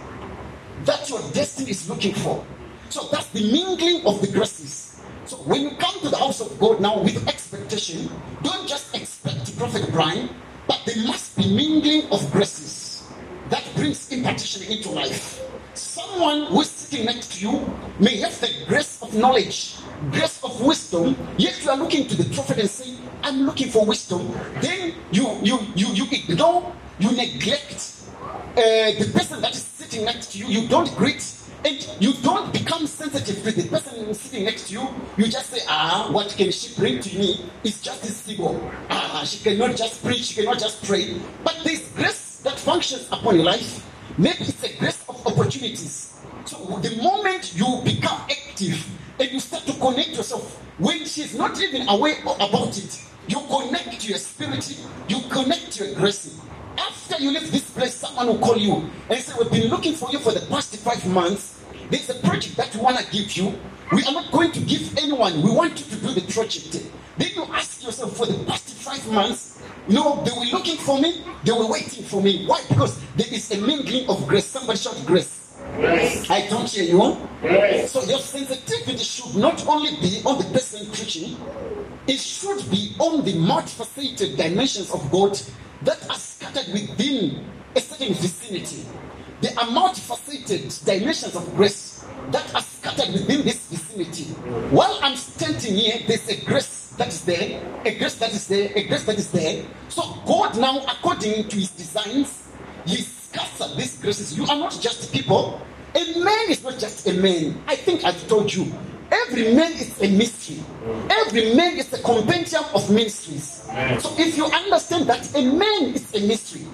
that your destiny is looking for. So that's the mingling of the graces. So when you come to the house of God now with expectation, don't just expect Prophet Brian, but there must be mingling of graces that brings impartation into life. Someone who is sitting next to you may have the grace of knowledge, grace of wisdom, yet you are looking to the prophet and saying, I'm looking for wisdom. Then you you you you ignore, you neglect uh, the person that is sitting next to you, you don't greet and you don't become sensitive to the person sitting next to you. You just say, ah, what can she bring to me? It's just this single. Ah, she cannot just preach, she cannot just pray. But there's grace that functions upon your life. Maybe it's a grace of opportunities. So the moment you become active and you start to connect yourself, when she's not even aware about it, you connect to your spirit, you connect to your grace. After you leave this place, someone will call you and say, We've been looking for you for the past five months. Project that we want to give you. We are not going to give anyone. We want you to do the project. Then you ask yourself, for the past five months, you know, they were looking for me, they were waiting for me. Why? Because there is a mingling of grace. Somebody shout grace. Grace. I don't hear you. Grace. So your sensitivity should not only be on the person preaching, it should be on the multifaceted dimensions of God that are scattered within a certain vicinity. There are multifaceted dimensions of grace that are scattered within this vicinity. While I'm standing here, there's a grace that is there, a grace that is there, a grace that is there. So God now, according to his designs, he scattered these graces. You are not just people. A man is not just a man. I think I've told you. Every man is a mystery. Every man is a compendium of ministries. Amen. So if you understand that a man is a mystery,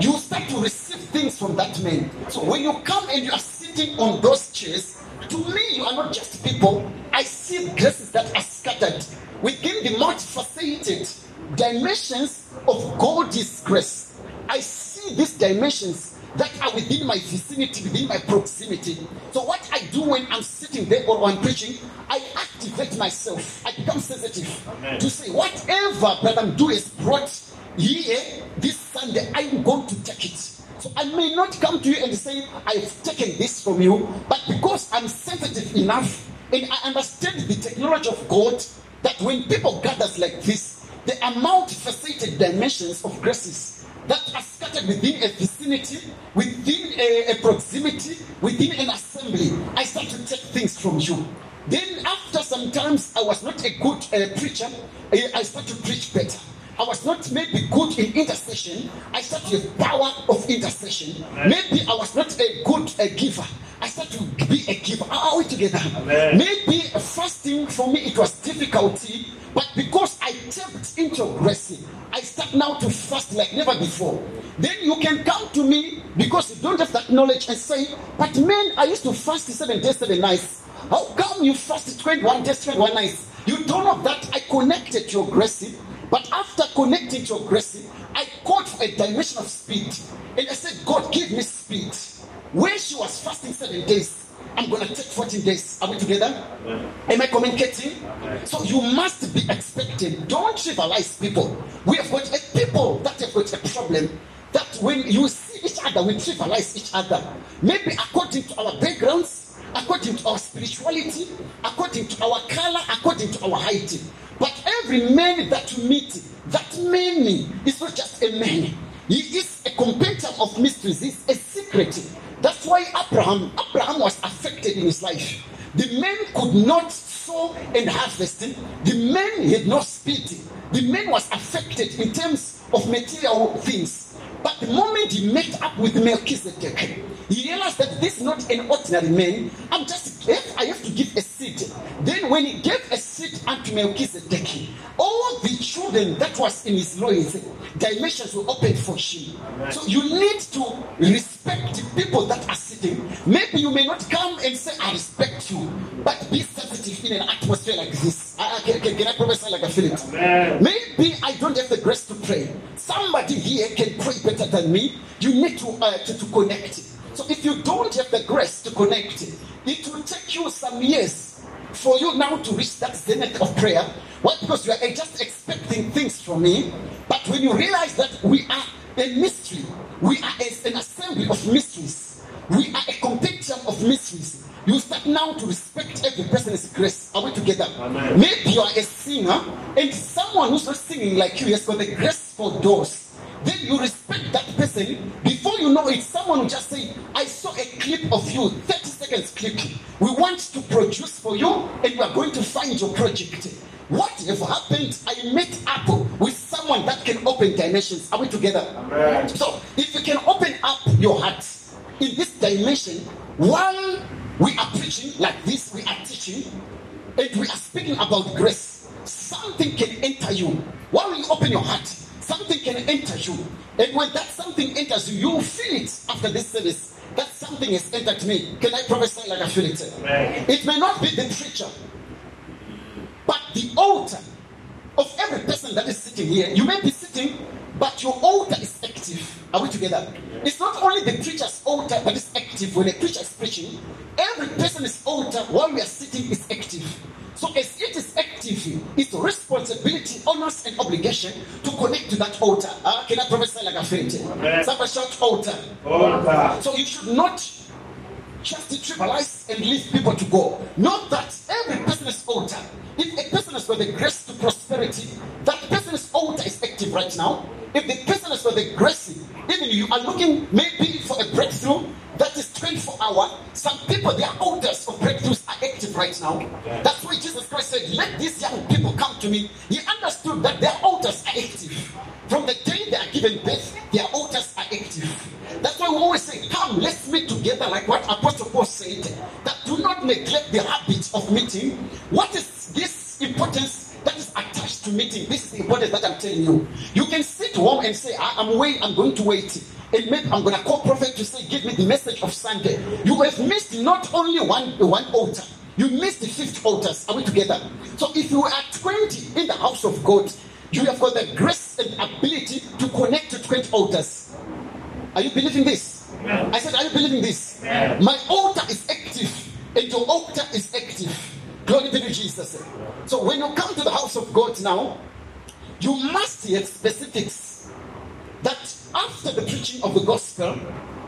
you start to receive things from that man. So when you come and you are sitting on those chairs, to me, you are not just people. I see graces that are scattered within the multifaceted dimensions of God's grace. I see these dimensions that are within my vicinity, within my proximity. So what I do when I'm sitting there or I'm preaching, I activate myself. I become sensitive Amen. to say whatever that I'm doing is brought here this Sunday, I'm going to take it. I may not come to you and say, I've taken this from you, but because I'm sensitive enough and I understand the technology of God, that when people gather like this, there are multifaceted dimensions of graces that are scattered within a vicinity, within a, a proximity, within an assembly. I start to take things from you. Then, after some times, I was not a good uh, preacher. I start to preach better. I was not maybe good in intercession. I start with power of intercession. Maybe I was not a good a giver. I start to be a giver. Are we together? Amen. Maybe fasting for me it was difficulty, but because I tapped into grace. I start now to fast like never before. Then you can come to me because you don't have that knowledge and say, But man, I used to fast seven days, seven nights. How come you fasted 21 days, 21 nights? You don't know that I connected to your grace. But after connecting to grace, I called for a dimension of speed. And I said, God, give me speed. When she was fasting seven days, I'm going to take 14 days. Are we together? Am I communicating? So you must be expecting. Don't trivialize people. We have got a people that have got a problem that when you see each other, we trivialize each other. Maybe according to our backgrounds, according to our spirituality, according to our color, according to our height. But every man that you meet, that man is not just a man. He is a compendium of mysteries. A secret. That's why Abraham, Abraham was affected in his life. The man could not sow and harvest. The man had no speed. The man was affected in terms of material things. But the moment he met up with Melchizedek, he realized that this is not an ordinary man. I'm just, I have to give a seed. Then, when he gave a seed unto Melchizedek, all the children that was in his loins, dimensions were opened for him. So, you need to respect the people that are sitting. Maybe you may not come and say, I respect you, but be sensitive in an atmosphere like this. I, I, can, can, I prophesy like I feel it? Maybe I don't have the grace to pray. Somebody here can pray better than me. You need to, uh, to, to connect. So if you don't have the grace to connect, it will take you some years for you now to reach that zenith of prayer. Why? Because you are just expecting things from me. But when you realize that we are a mystery, we are an assembly of mysteries, we are a compendium of mysteries. You start now to respect every person's grace. Are we together? Amen. Maybe you are a singer and someone who's not singing like you has got the grace for doors. Then you respect that person. Before you know it, someone will just say, I saw a clip of you, 30 seconds clip. We want to produce for you and we are going to find your project. What if happened? I meet up with someone that can open dimensions. Are we together? Amen. So, if you can open up your heart in this dimension, while we are preaching like this, we are teaching, and we are speaking about grace, something can enter you. While you open your heart, something can enter you. And when that something enters you, you feel it after this service. That something has entered me. Can I prophesy like I feel it? Amen. It may not be the preacher, but the altar of every person that is sitting here. You may be sitting, but your altar is active. Are we together? It's not only the preacher's altar that is active when a preacher is preaching. Every person's altar while we are sitting is active. So as it is active, it's responsibility, honors, and obligation to connect to that altar. Ah, can I prophesy like a friend? Amen. Somebody shout altar. Altar. So you should not just trivialize and leave people to go. Not that every person is altar, if a person has got the grace to prosperity, that person's altar is active right now. If the person has got the grace, even you are looking maybe for a breakthrough that is 24 hour, some people, their altars of breakthroughs are active right now. That's why Jesus Christ said, Let these young people come to me. He understood that their altars are active. From the day they are given birth, their altars are active. That's why we always say, Come, let's meet together, like what Apostle Paul said. That do not neglect the habit of meeting. What is this importance that is attached to meeting? This is the importance that I'm telling you. You can sit home and say, I- I'm wait, I'm going to wait. And maybe I'm gonna call prophet to say, give me the message of Sunday. You have missed not only one one altar, you missed the fifth altars. Are we together? So if you are 20 in the house of God, you have got the grace and ability to connect to 20 altars. Are you believing this? I said, Are you believing this? My altar is active, and your altar is active. Glory be to Jesus. So when you come to the house of God now, you must have specifics that after the preaching of the gospel,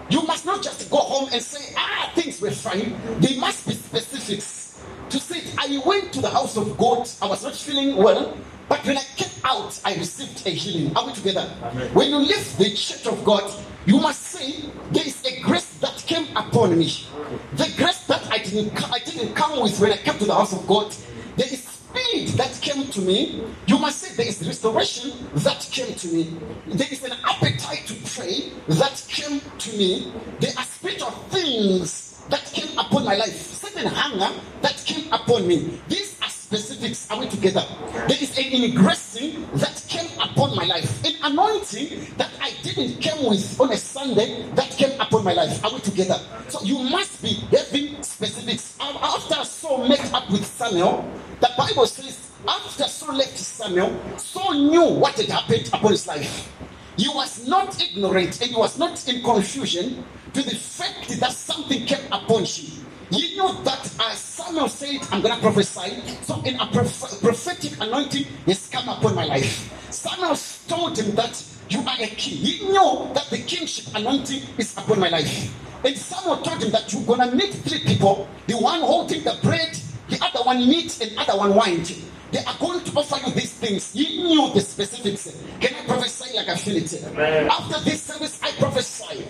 you must not just go home and say, ah, things were fine. There must be specifics to say, I went to the house of God, I was not feeling well, but when I came out, I received a healing. Are we together? When you leave the church of God, you must say, there is a grace that came upon me. The grace that I didn't, I didn't come with when I came to the house of God. There is speed that came to me. You must say there is restoration that came to me. There is an appetite to pray that came to me. There are spiritual things that came upon my life. Certain hunger that came upon me. These are specifics. Are we together? There is an ingressing that came upon my life. An anointing that I didn't come with on a Sunday that came upon my life. Are we together? So you must be having specifics. After Saul met up with Samuel, the Bible says after Saul left Samuel, Saul knew what had happened upon his life. He was not ignorant and he was not in confusion to the fact that something came upon him. He knew that as Samuel said, I'm going to prophesy. So, in a proph- prophetic anointing has come upon my life. Samuel told him that you are a king. He knew that the kingship anointing is upon my life. And Samuel told him that you're going to meet three people the one holding the bread, the other one meat, and the other one wine. They are going to offer you these things. He knew the specifics. Can I prophesy like I feel it? Amen. After this service, I prophesy.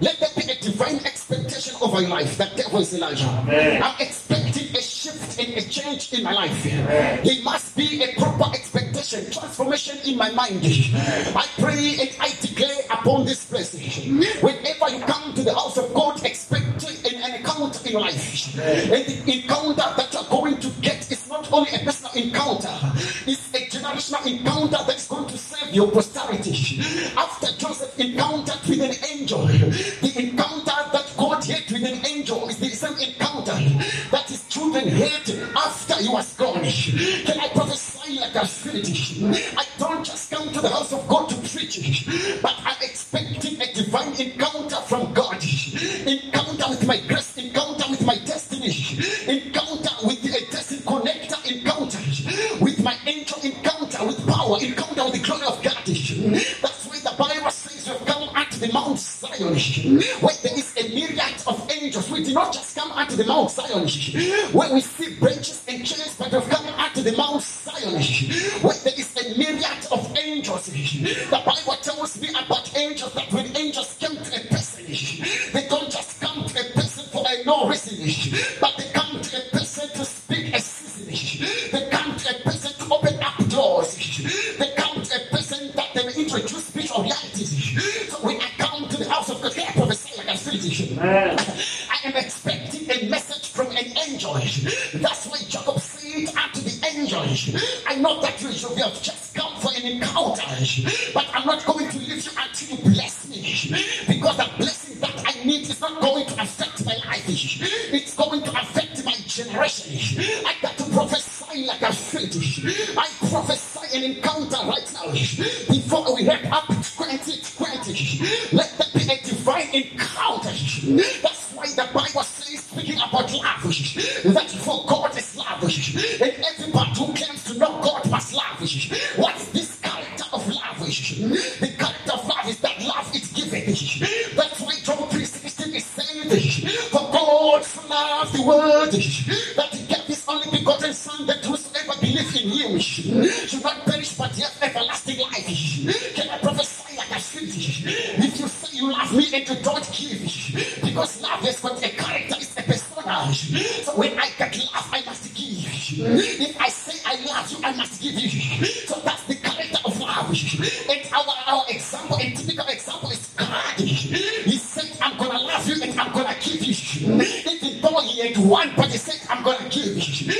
Let there be a divine expectation over your life. That devil is a liar. Amen. I'm expecting a shift and a change in my life. There must be a proper expectation, transformation in my mind. I pray and I declare upon this place. Whenever you come to the house of God, expect an, an encounter in your life. And the encounter that you're going to get only a personal encounter, it's a generational encounter that's going to save your posterity. After Joseph encountered with an angel, the encounter that God had with an angel is the same encounter that his children had after he was gone. Can I prophesy like a spirit? I don't just come to the house of God to preach, but I'm expecting a divine encounter not just come unto the Mount Zion, where we see branches He said, I'm gonna love you and I'm gonna give you. Even though he had one, but he said, I'm gonna give you.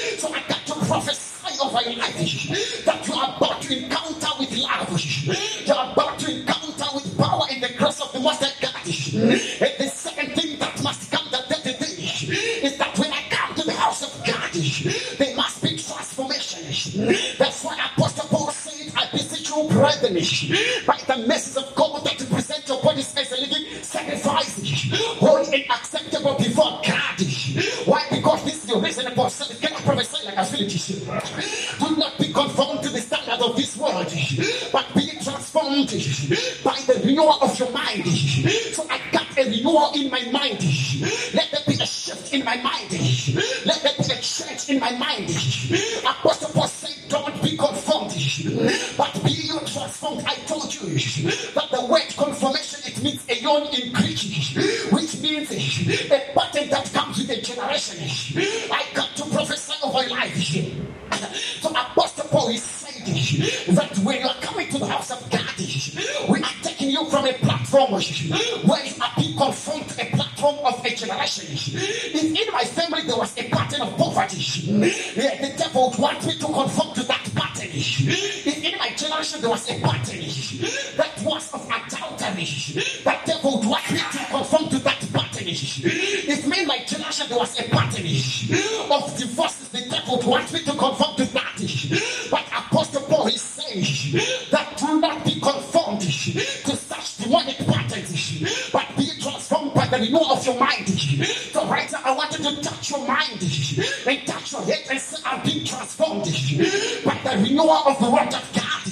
Renewal of the word of God.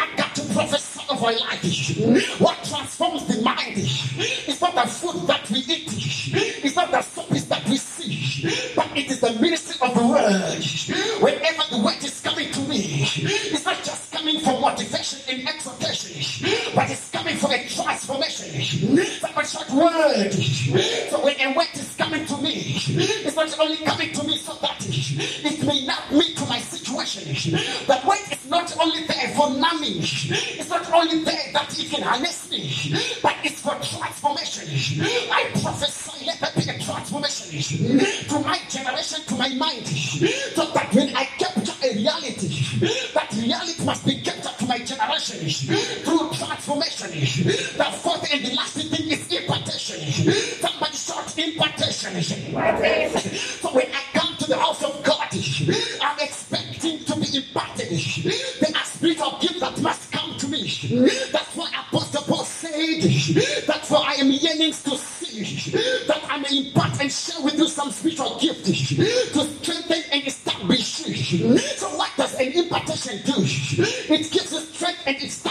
I got to prophesy of our life. What transforms the mind is not the food that we eat, it's not the service that we see, but it is the ministry of the word. Whenever the word is coming to me, it's not just coming for motivation and exhortation, but it's coming for a transformation. Somebody shout word. So when a word is coming to me, it's not only coming to me so that it may not meet situation. The is not only there for numbing, it's not only there that it can harness me, but it's for transformation. I prophesy, let there be a transformation to my generation, to my mind, so that when I capture a reality, that reality must be captured to my generation through transformation. The fourth and the last thing is impartation. Somebody shout impartation. So when I for I am yearning to see that I may impart and share with you some spiritual gifts to strengthen and establish. So what does an impartation do? It gives you strength and establishes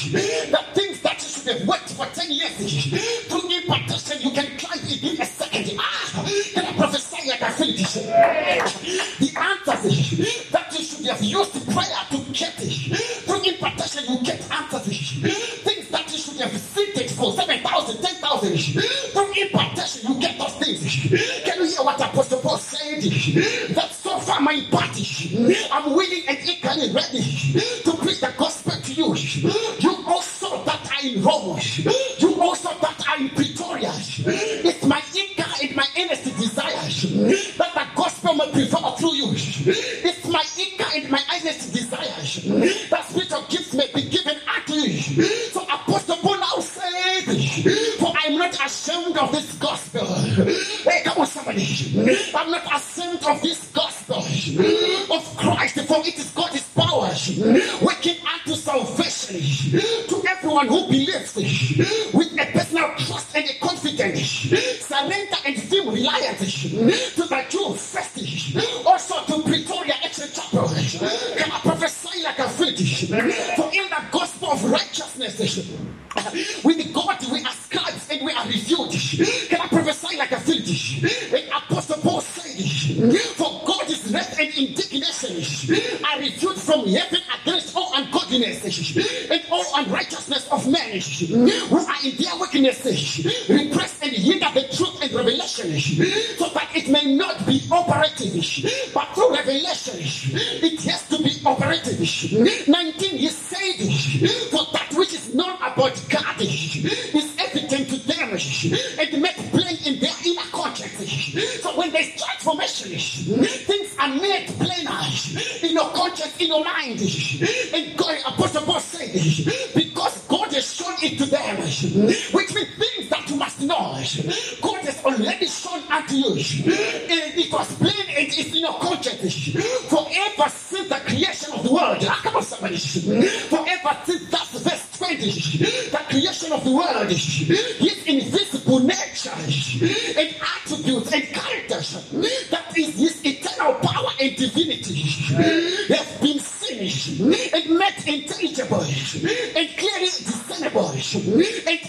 The things that you should have worked for 10 years through impartation, you can climb it in a second. Ah, can I prophesy like I this? The answers that you should have used prayer to get it, through impartation, you get answers. Things that you should have seated for 7,000, 10,000 through impartation, you get those things. Can you hear what Apostle Paul said? That so far my party, I'm willing and equally and firm reliance to the Jew first, also to Pretoria Extra Chapel. Can I prophesy like a fish? For in the gospel of righteousness, with God we are scribes and we are revealed. Can I prophesy like a fish? And Apostle Paul said, For God is wrath and indignation are revealed from heaven against all ungodliness and all unrighteousness of men who are in their wickedness, it may not be operative, but through revelation, it has to be operative. 19, he said, For that which is known about God is evident to them and made plain in their inner conscience. So when there's transformation, things are made plainer in your conscience, in your mind. You. And it was plain and it's in your conscience. Forever since the creation of the world. Ah, Come on, somebody. Forever since that's verse 20. The creation of the world. His invisible nature and attributes and characters. That is his eternal power and divinity. Have been seen and made intelligible and clearly discernible. And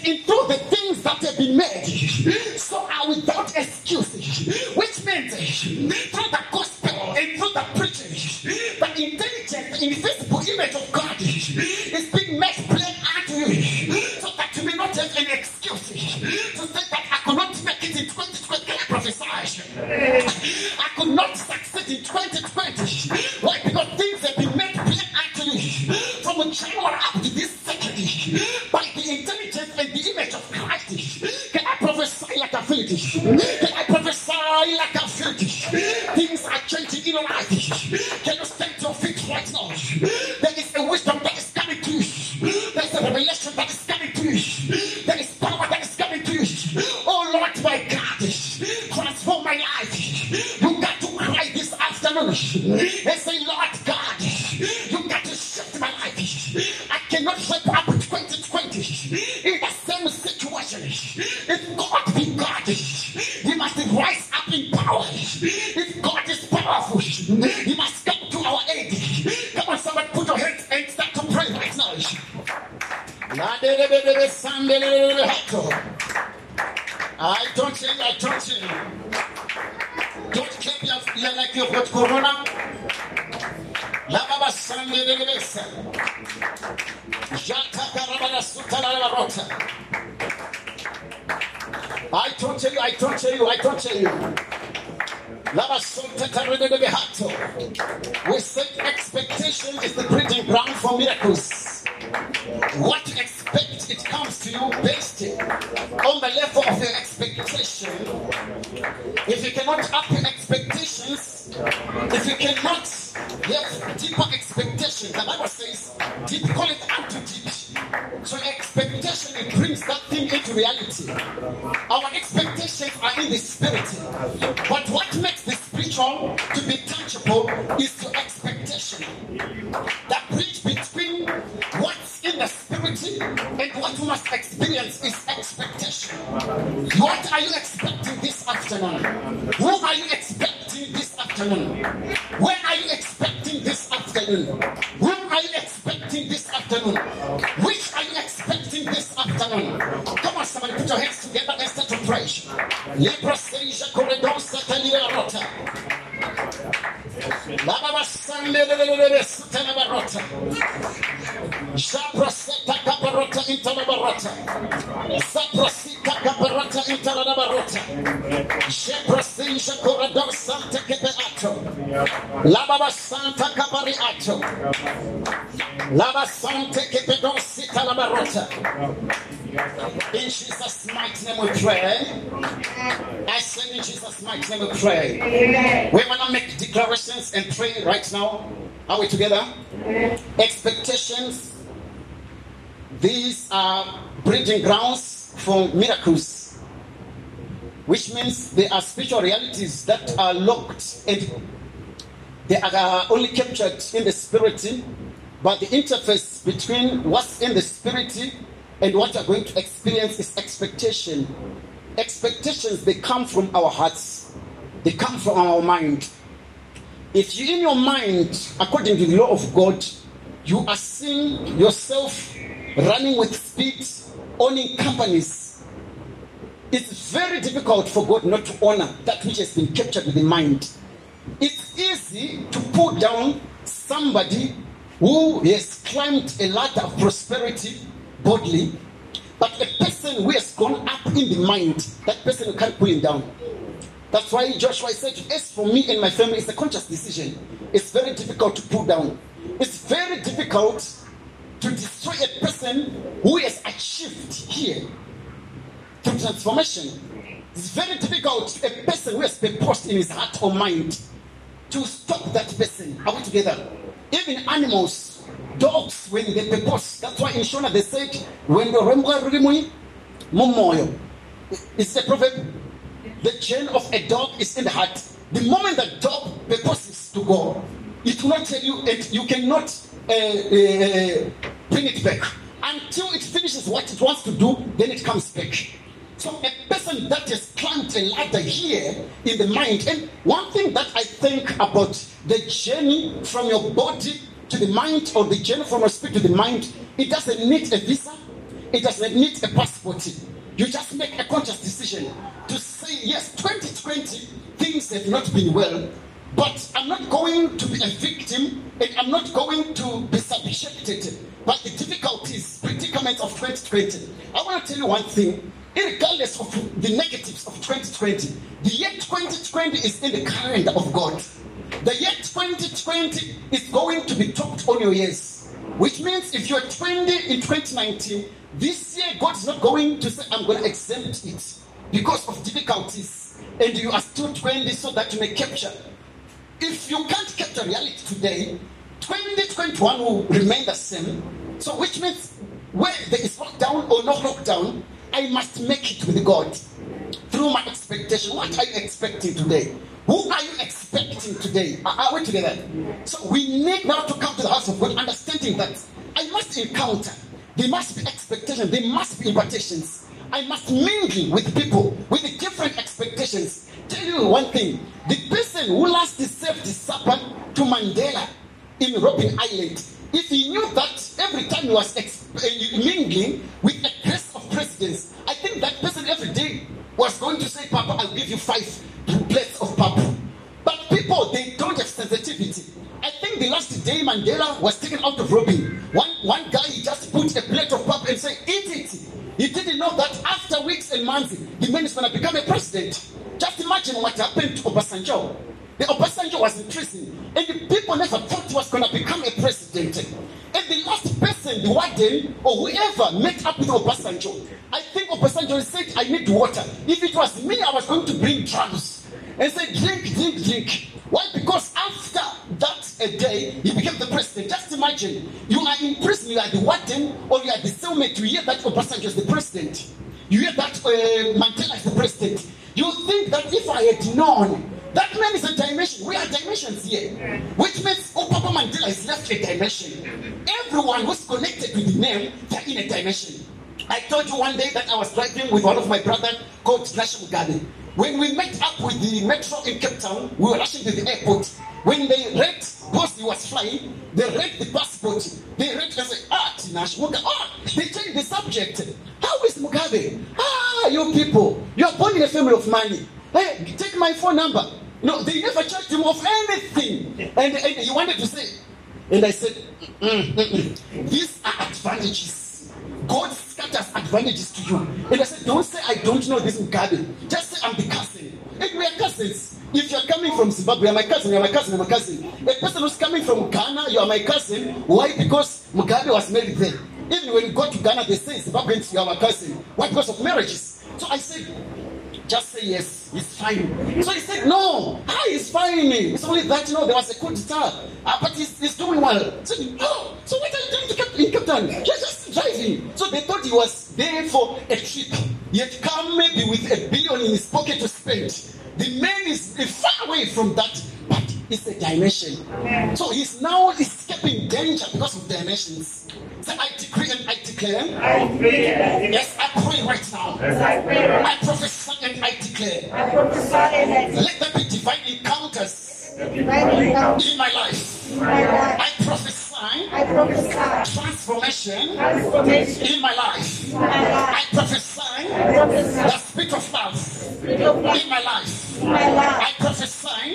What makes the spiritual to be tangible is your expectation. That bridge between what's in the spirit and what you must experience is expectation. What are you expecting this afternoon? Lava santa kepedo sita la barota. In Jesus' mighty name we pray. I said in Jesus' mighty name we pray. We want to make declarations and pray right now. Are we together? Expectations. These are breeding grounds for miracles, which means they are spiritual realities that are locked and they are uh, only captured in the spirit, but the interface between what's in the spirit and what you're going to experience is expectation. Expectations, they come from our hearts, they come from our mind. If you in your mind, according to the law of God, you are seeing yourself running with speed, owning companies, it's very difficult for God not to honor that which has been captured with the mind. It's easy to put down somebody who has climbed a ladder of prosperity bodily, but a person who has gone up in the mind, that person you can't pull him down. That's why Joshua said, As for me and my family, it's a conscious decision. It's very difficult to pull down. It's very difficult to destroy a person who has achieved here through transformation. It's very difficult to a person who has purpose in his heart or mind to stop that person. Are we together? Even animals, dogs, when they purpose. That's why in Shona they said, when the remwa rimui, momoyo. It's a proverb. The chain of a dog is in the heart. The moment the dog purposes to go, it will not tell you, and you cannot uh, uh, bring it back until it finishes what it wants to do. Then it comes back. So a person that has climbed a ladder here in the mind, and one thing that I think about the journey from your body to the mind, or the journey from your spirit to the mind, it doesn't need a visa, it doesn't need a passport. You just make a conscious decision to say, yes, 2020, things have not been well, but I'm not going to be a victim and I'm not going to be subjected by the difficulties, predicaments of 2020. I want to tell you one thing. Regardless of the negatives of 2020, the year 2020 is in the calendar of God. The year 2020 is going to be topped on your years. Which means if you're 20 in 2019, this year God is not going to say, I'm going to exempt it because of difficulties. And you are still 20 so that you may capture. If you can't capture reality today, 2021 will remain the same. So, which means where there is lockdown or no lockdown, I must make it with God through my expectation. What are you expecting today? Who are you expecting today? Are, we together? So we need now to come to the house of God, understanding that I must encounter. There must be expectation. There must be invitations. I must mingle with people with different expectations. Tell you one thing: the person who last served the supper to Mandela in Robben Island, if he knew that every time he was ex- uh, mingling with a I think that person every day was going to say, Papa, I'll give you five plates of papa. But people, they don't have sensitivity. I think the last day Mandela was taken out of Robben, one, one guy he just put a plate of papa and said, Eat it. He didn't know that after weeks and months, the man is going to become a president. Just imagine what happened to Obasanjo. The Obasanjo was in prison, and the people never thought he was going to become a president. And the last person, the warden or whoever met up with Obasanjo, I think Obasanjo said, I need water. If it was me, I was going to bring drums and say, drink, drink, drink. Why? Because after that a day, he became the president. Just imagine, you are in prison, you are the warden, or you are the cellmate. You hear that Obasanjo is the president. You hear that uh, Mandela is the president. You think that if I had known, that man is a dimension. We are dimensions here. Which means oh, Papa Mandela is left a dimension. Everyone who's connected with the name, they're in a dimension. I told you one day that I was driving with one of my brothers called National Garden. When we met up with the metro in Cape Town, we were rushing to the airport. When they read, because he was flying, they read the passport. They read and said, Ah, Tinashe Mugabe. Ah, they changed the subject. How is Mugabe? Ah, you people, you are born in a family of money. Hey, take my phone number. No, they never charged him of anything. And, and he wanted to say, and I said, "Mm, mm, mm. these are advantages. God scatters advantages to you. And I said, don't say I don't know this Mugabe. Just say I'm the cousin. And we are cousins. If you're coming from Zimbabwe, you're my cousin, you're my cousin, you're my cousin. A person who's coming from Ghana, you are my cousin. Why? Because Mugabe was married there. Even when you go to Ghana, they say Zimbabweans, you are my cousin. Why? Because of marriages. So I said, just say yes, it's fine. So he said, no, ah, it's fine. It's only that, you know, there was a coup d'etat, uh, but he's, he's doing well. So, oh, so what are you doing in Cape Town? Just driving. So they thought he was there for a trip. He had come maybe with a billion in his pocket to spend. The man is far away from that, but it's a dimension. So he's now escaping danger because of dimensions. So I decree and I declare. I pray Yes, I pray right now. I pray I prophesy and I declare. I prophesy and I Let there be divine encounters in my life. I prophesy transformation in my life. I prophesy the spirit of love in my life. I prophesy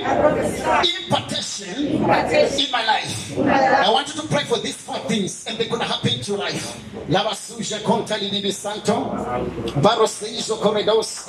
impartation in my life. I want you to pray for these four things and they're going to happen your life. Lava suja conta libi santo. Seizo corredos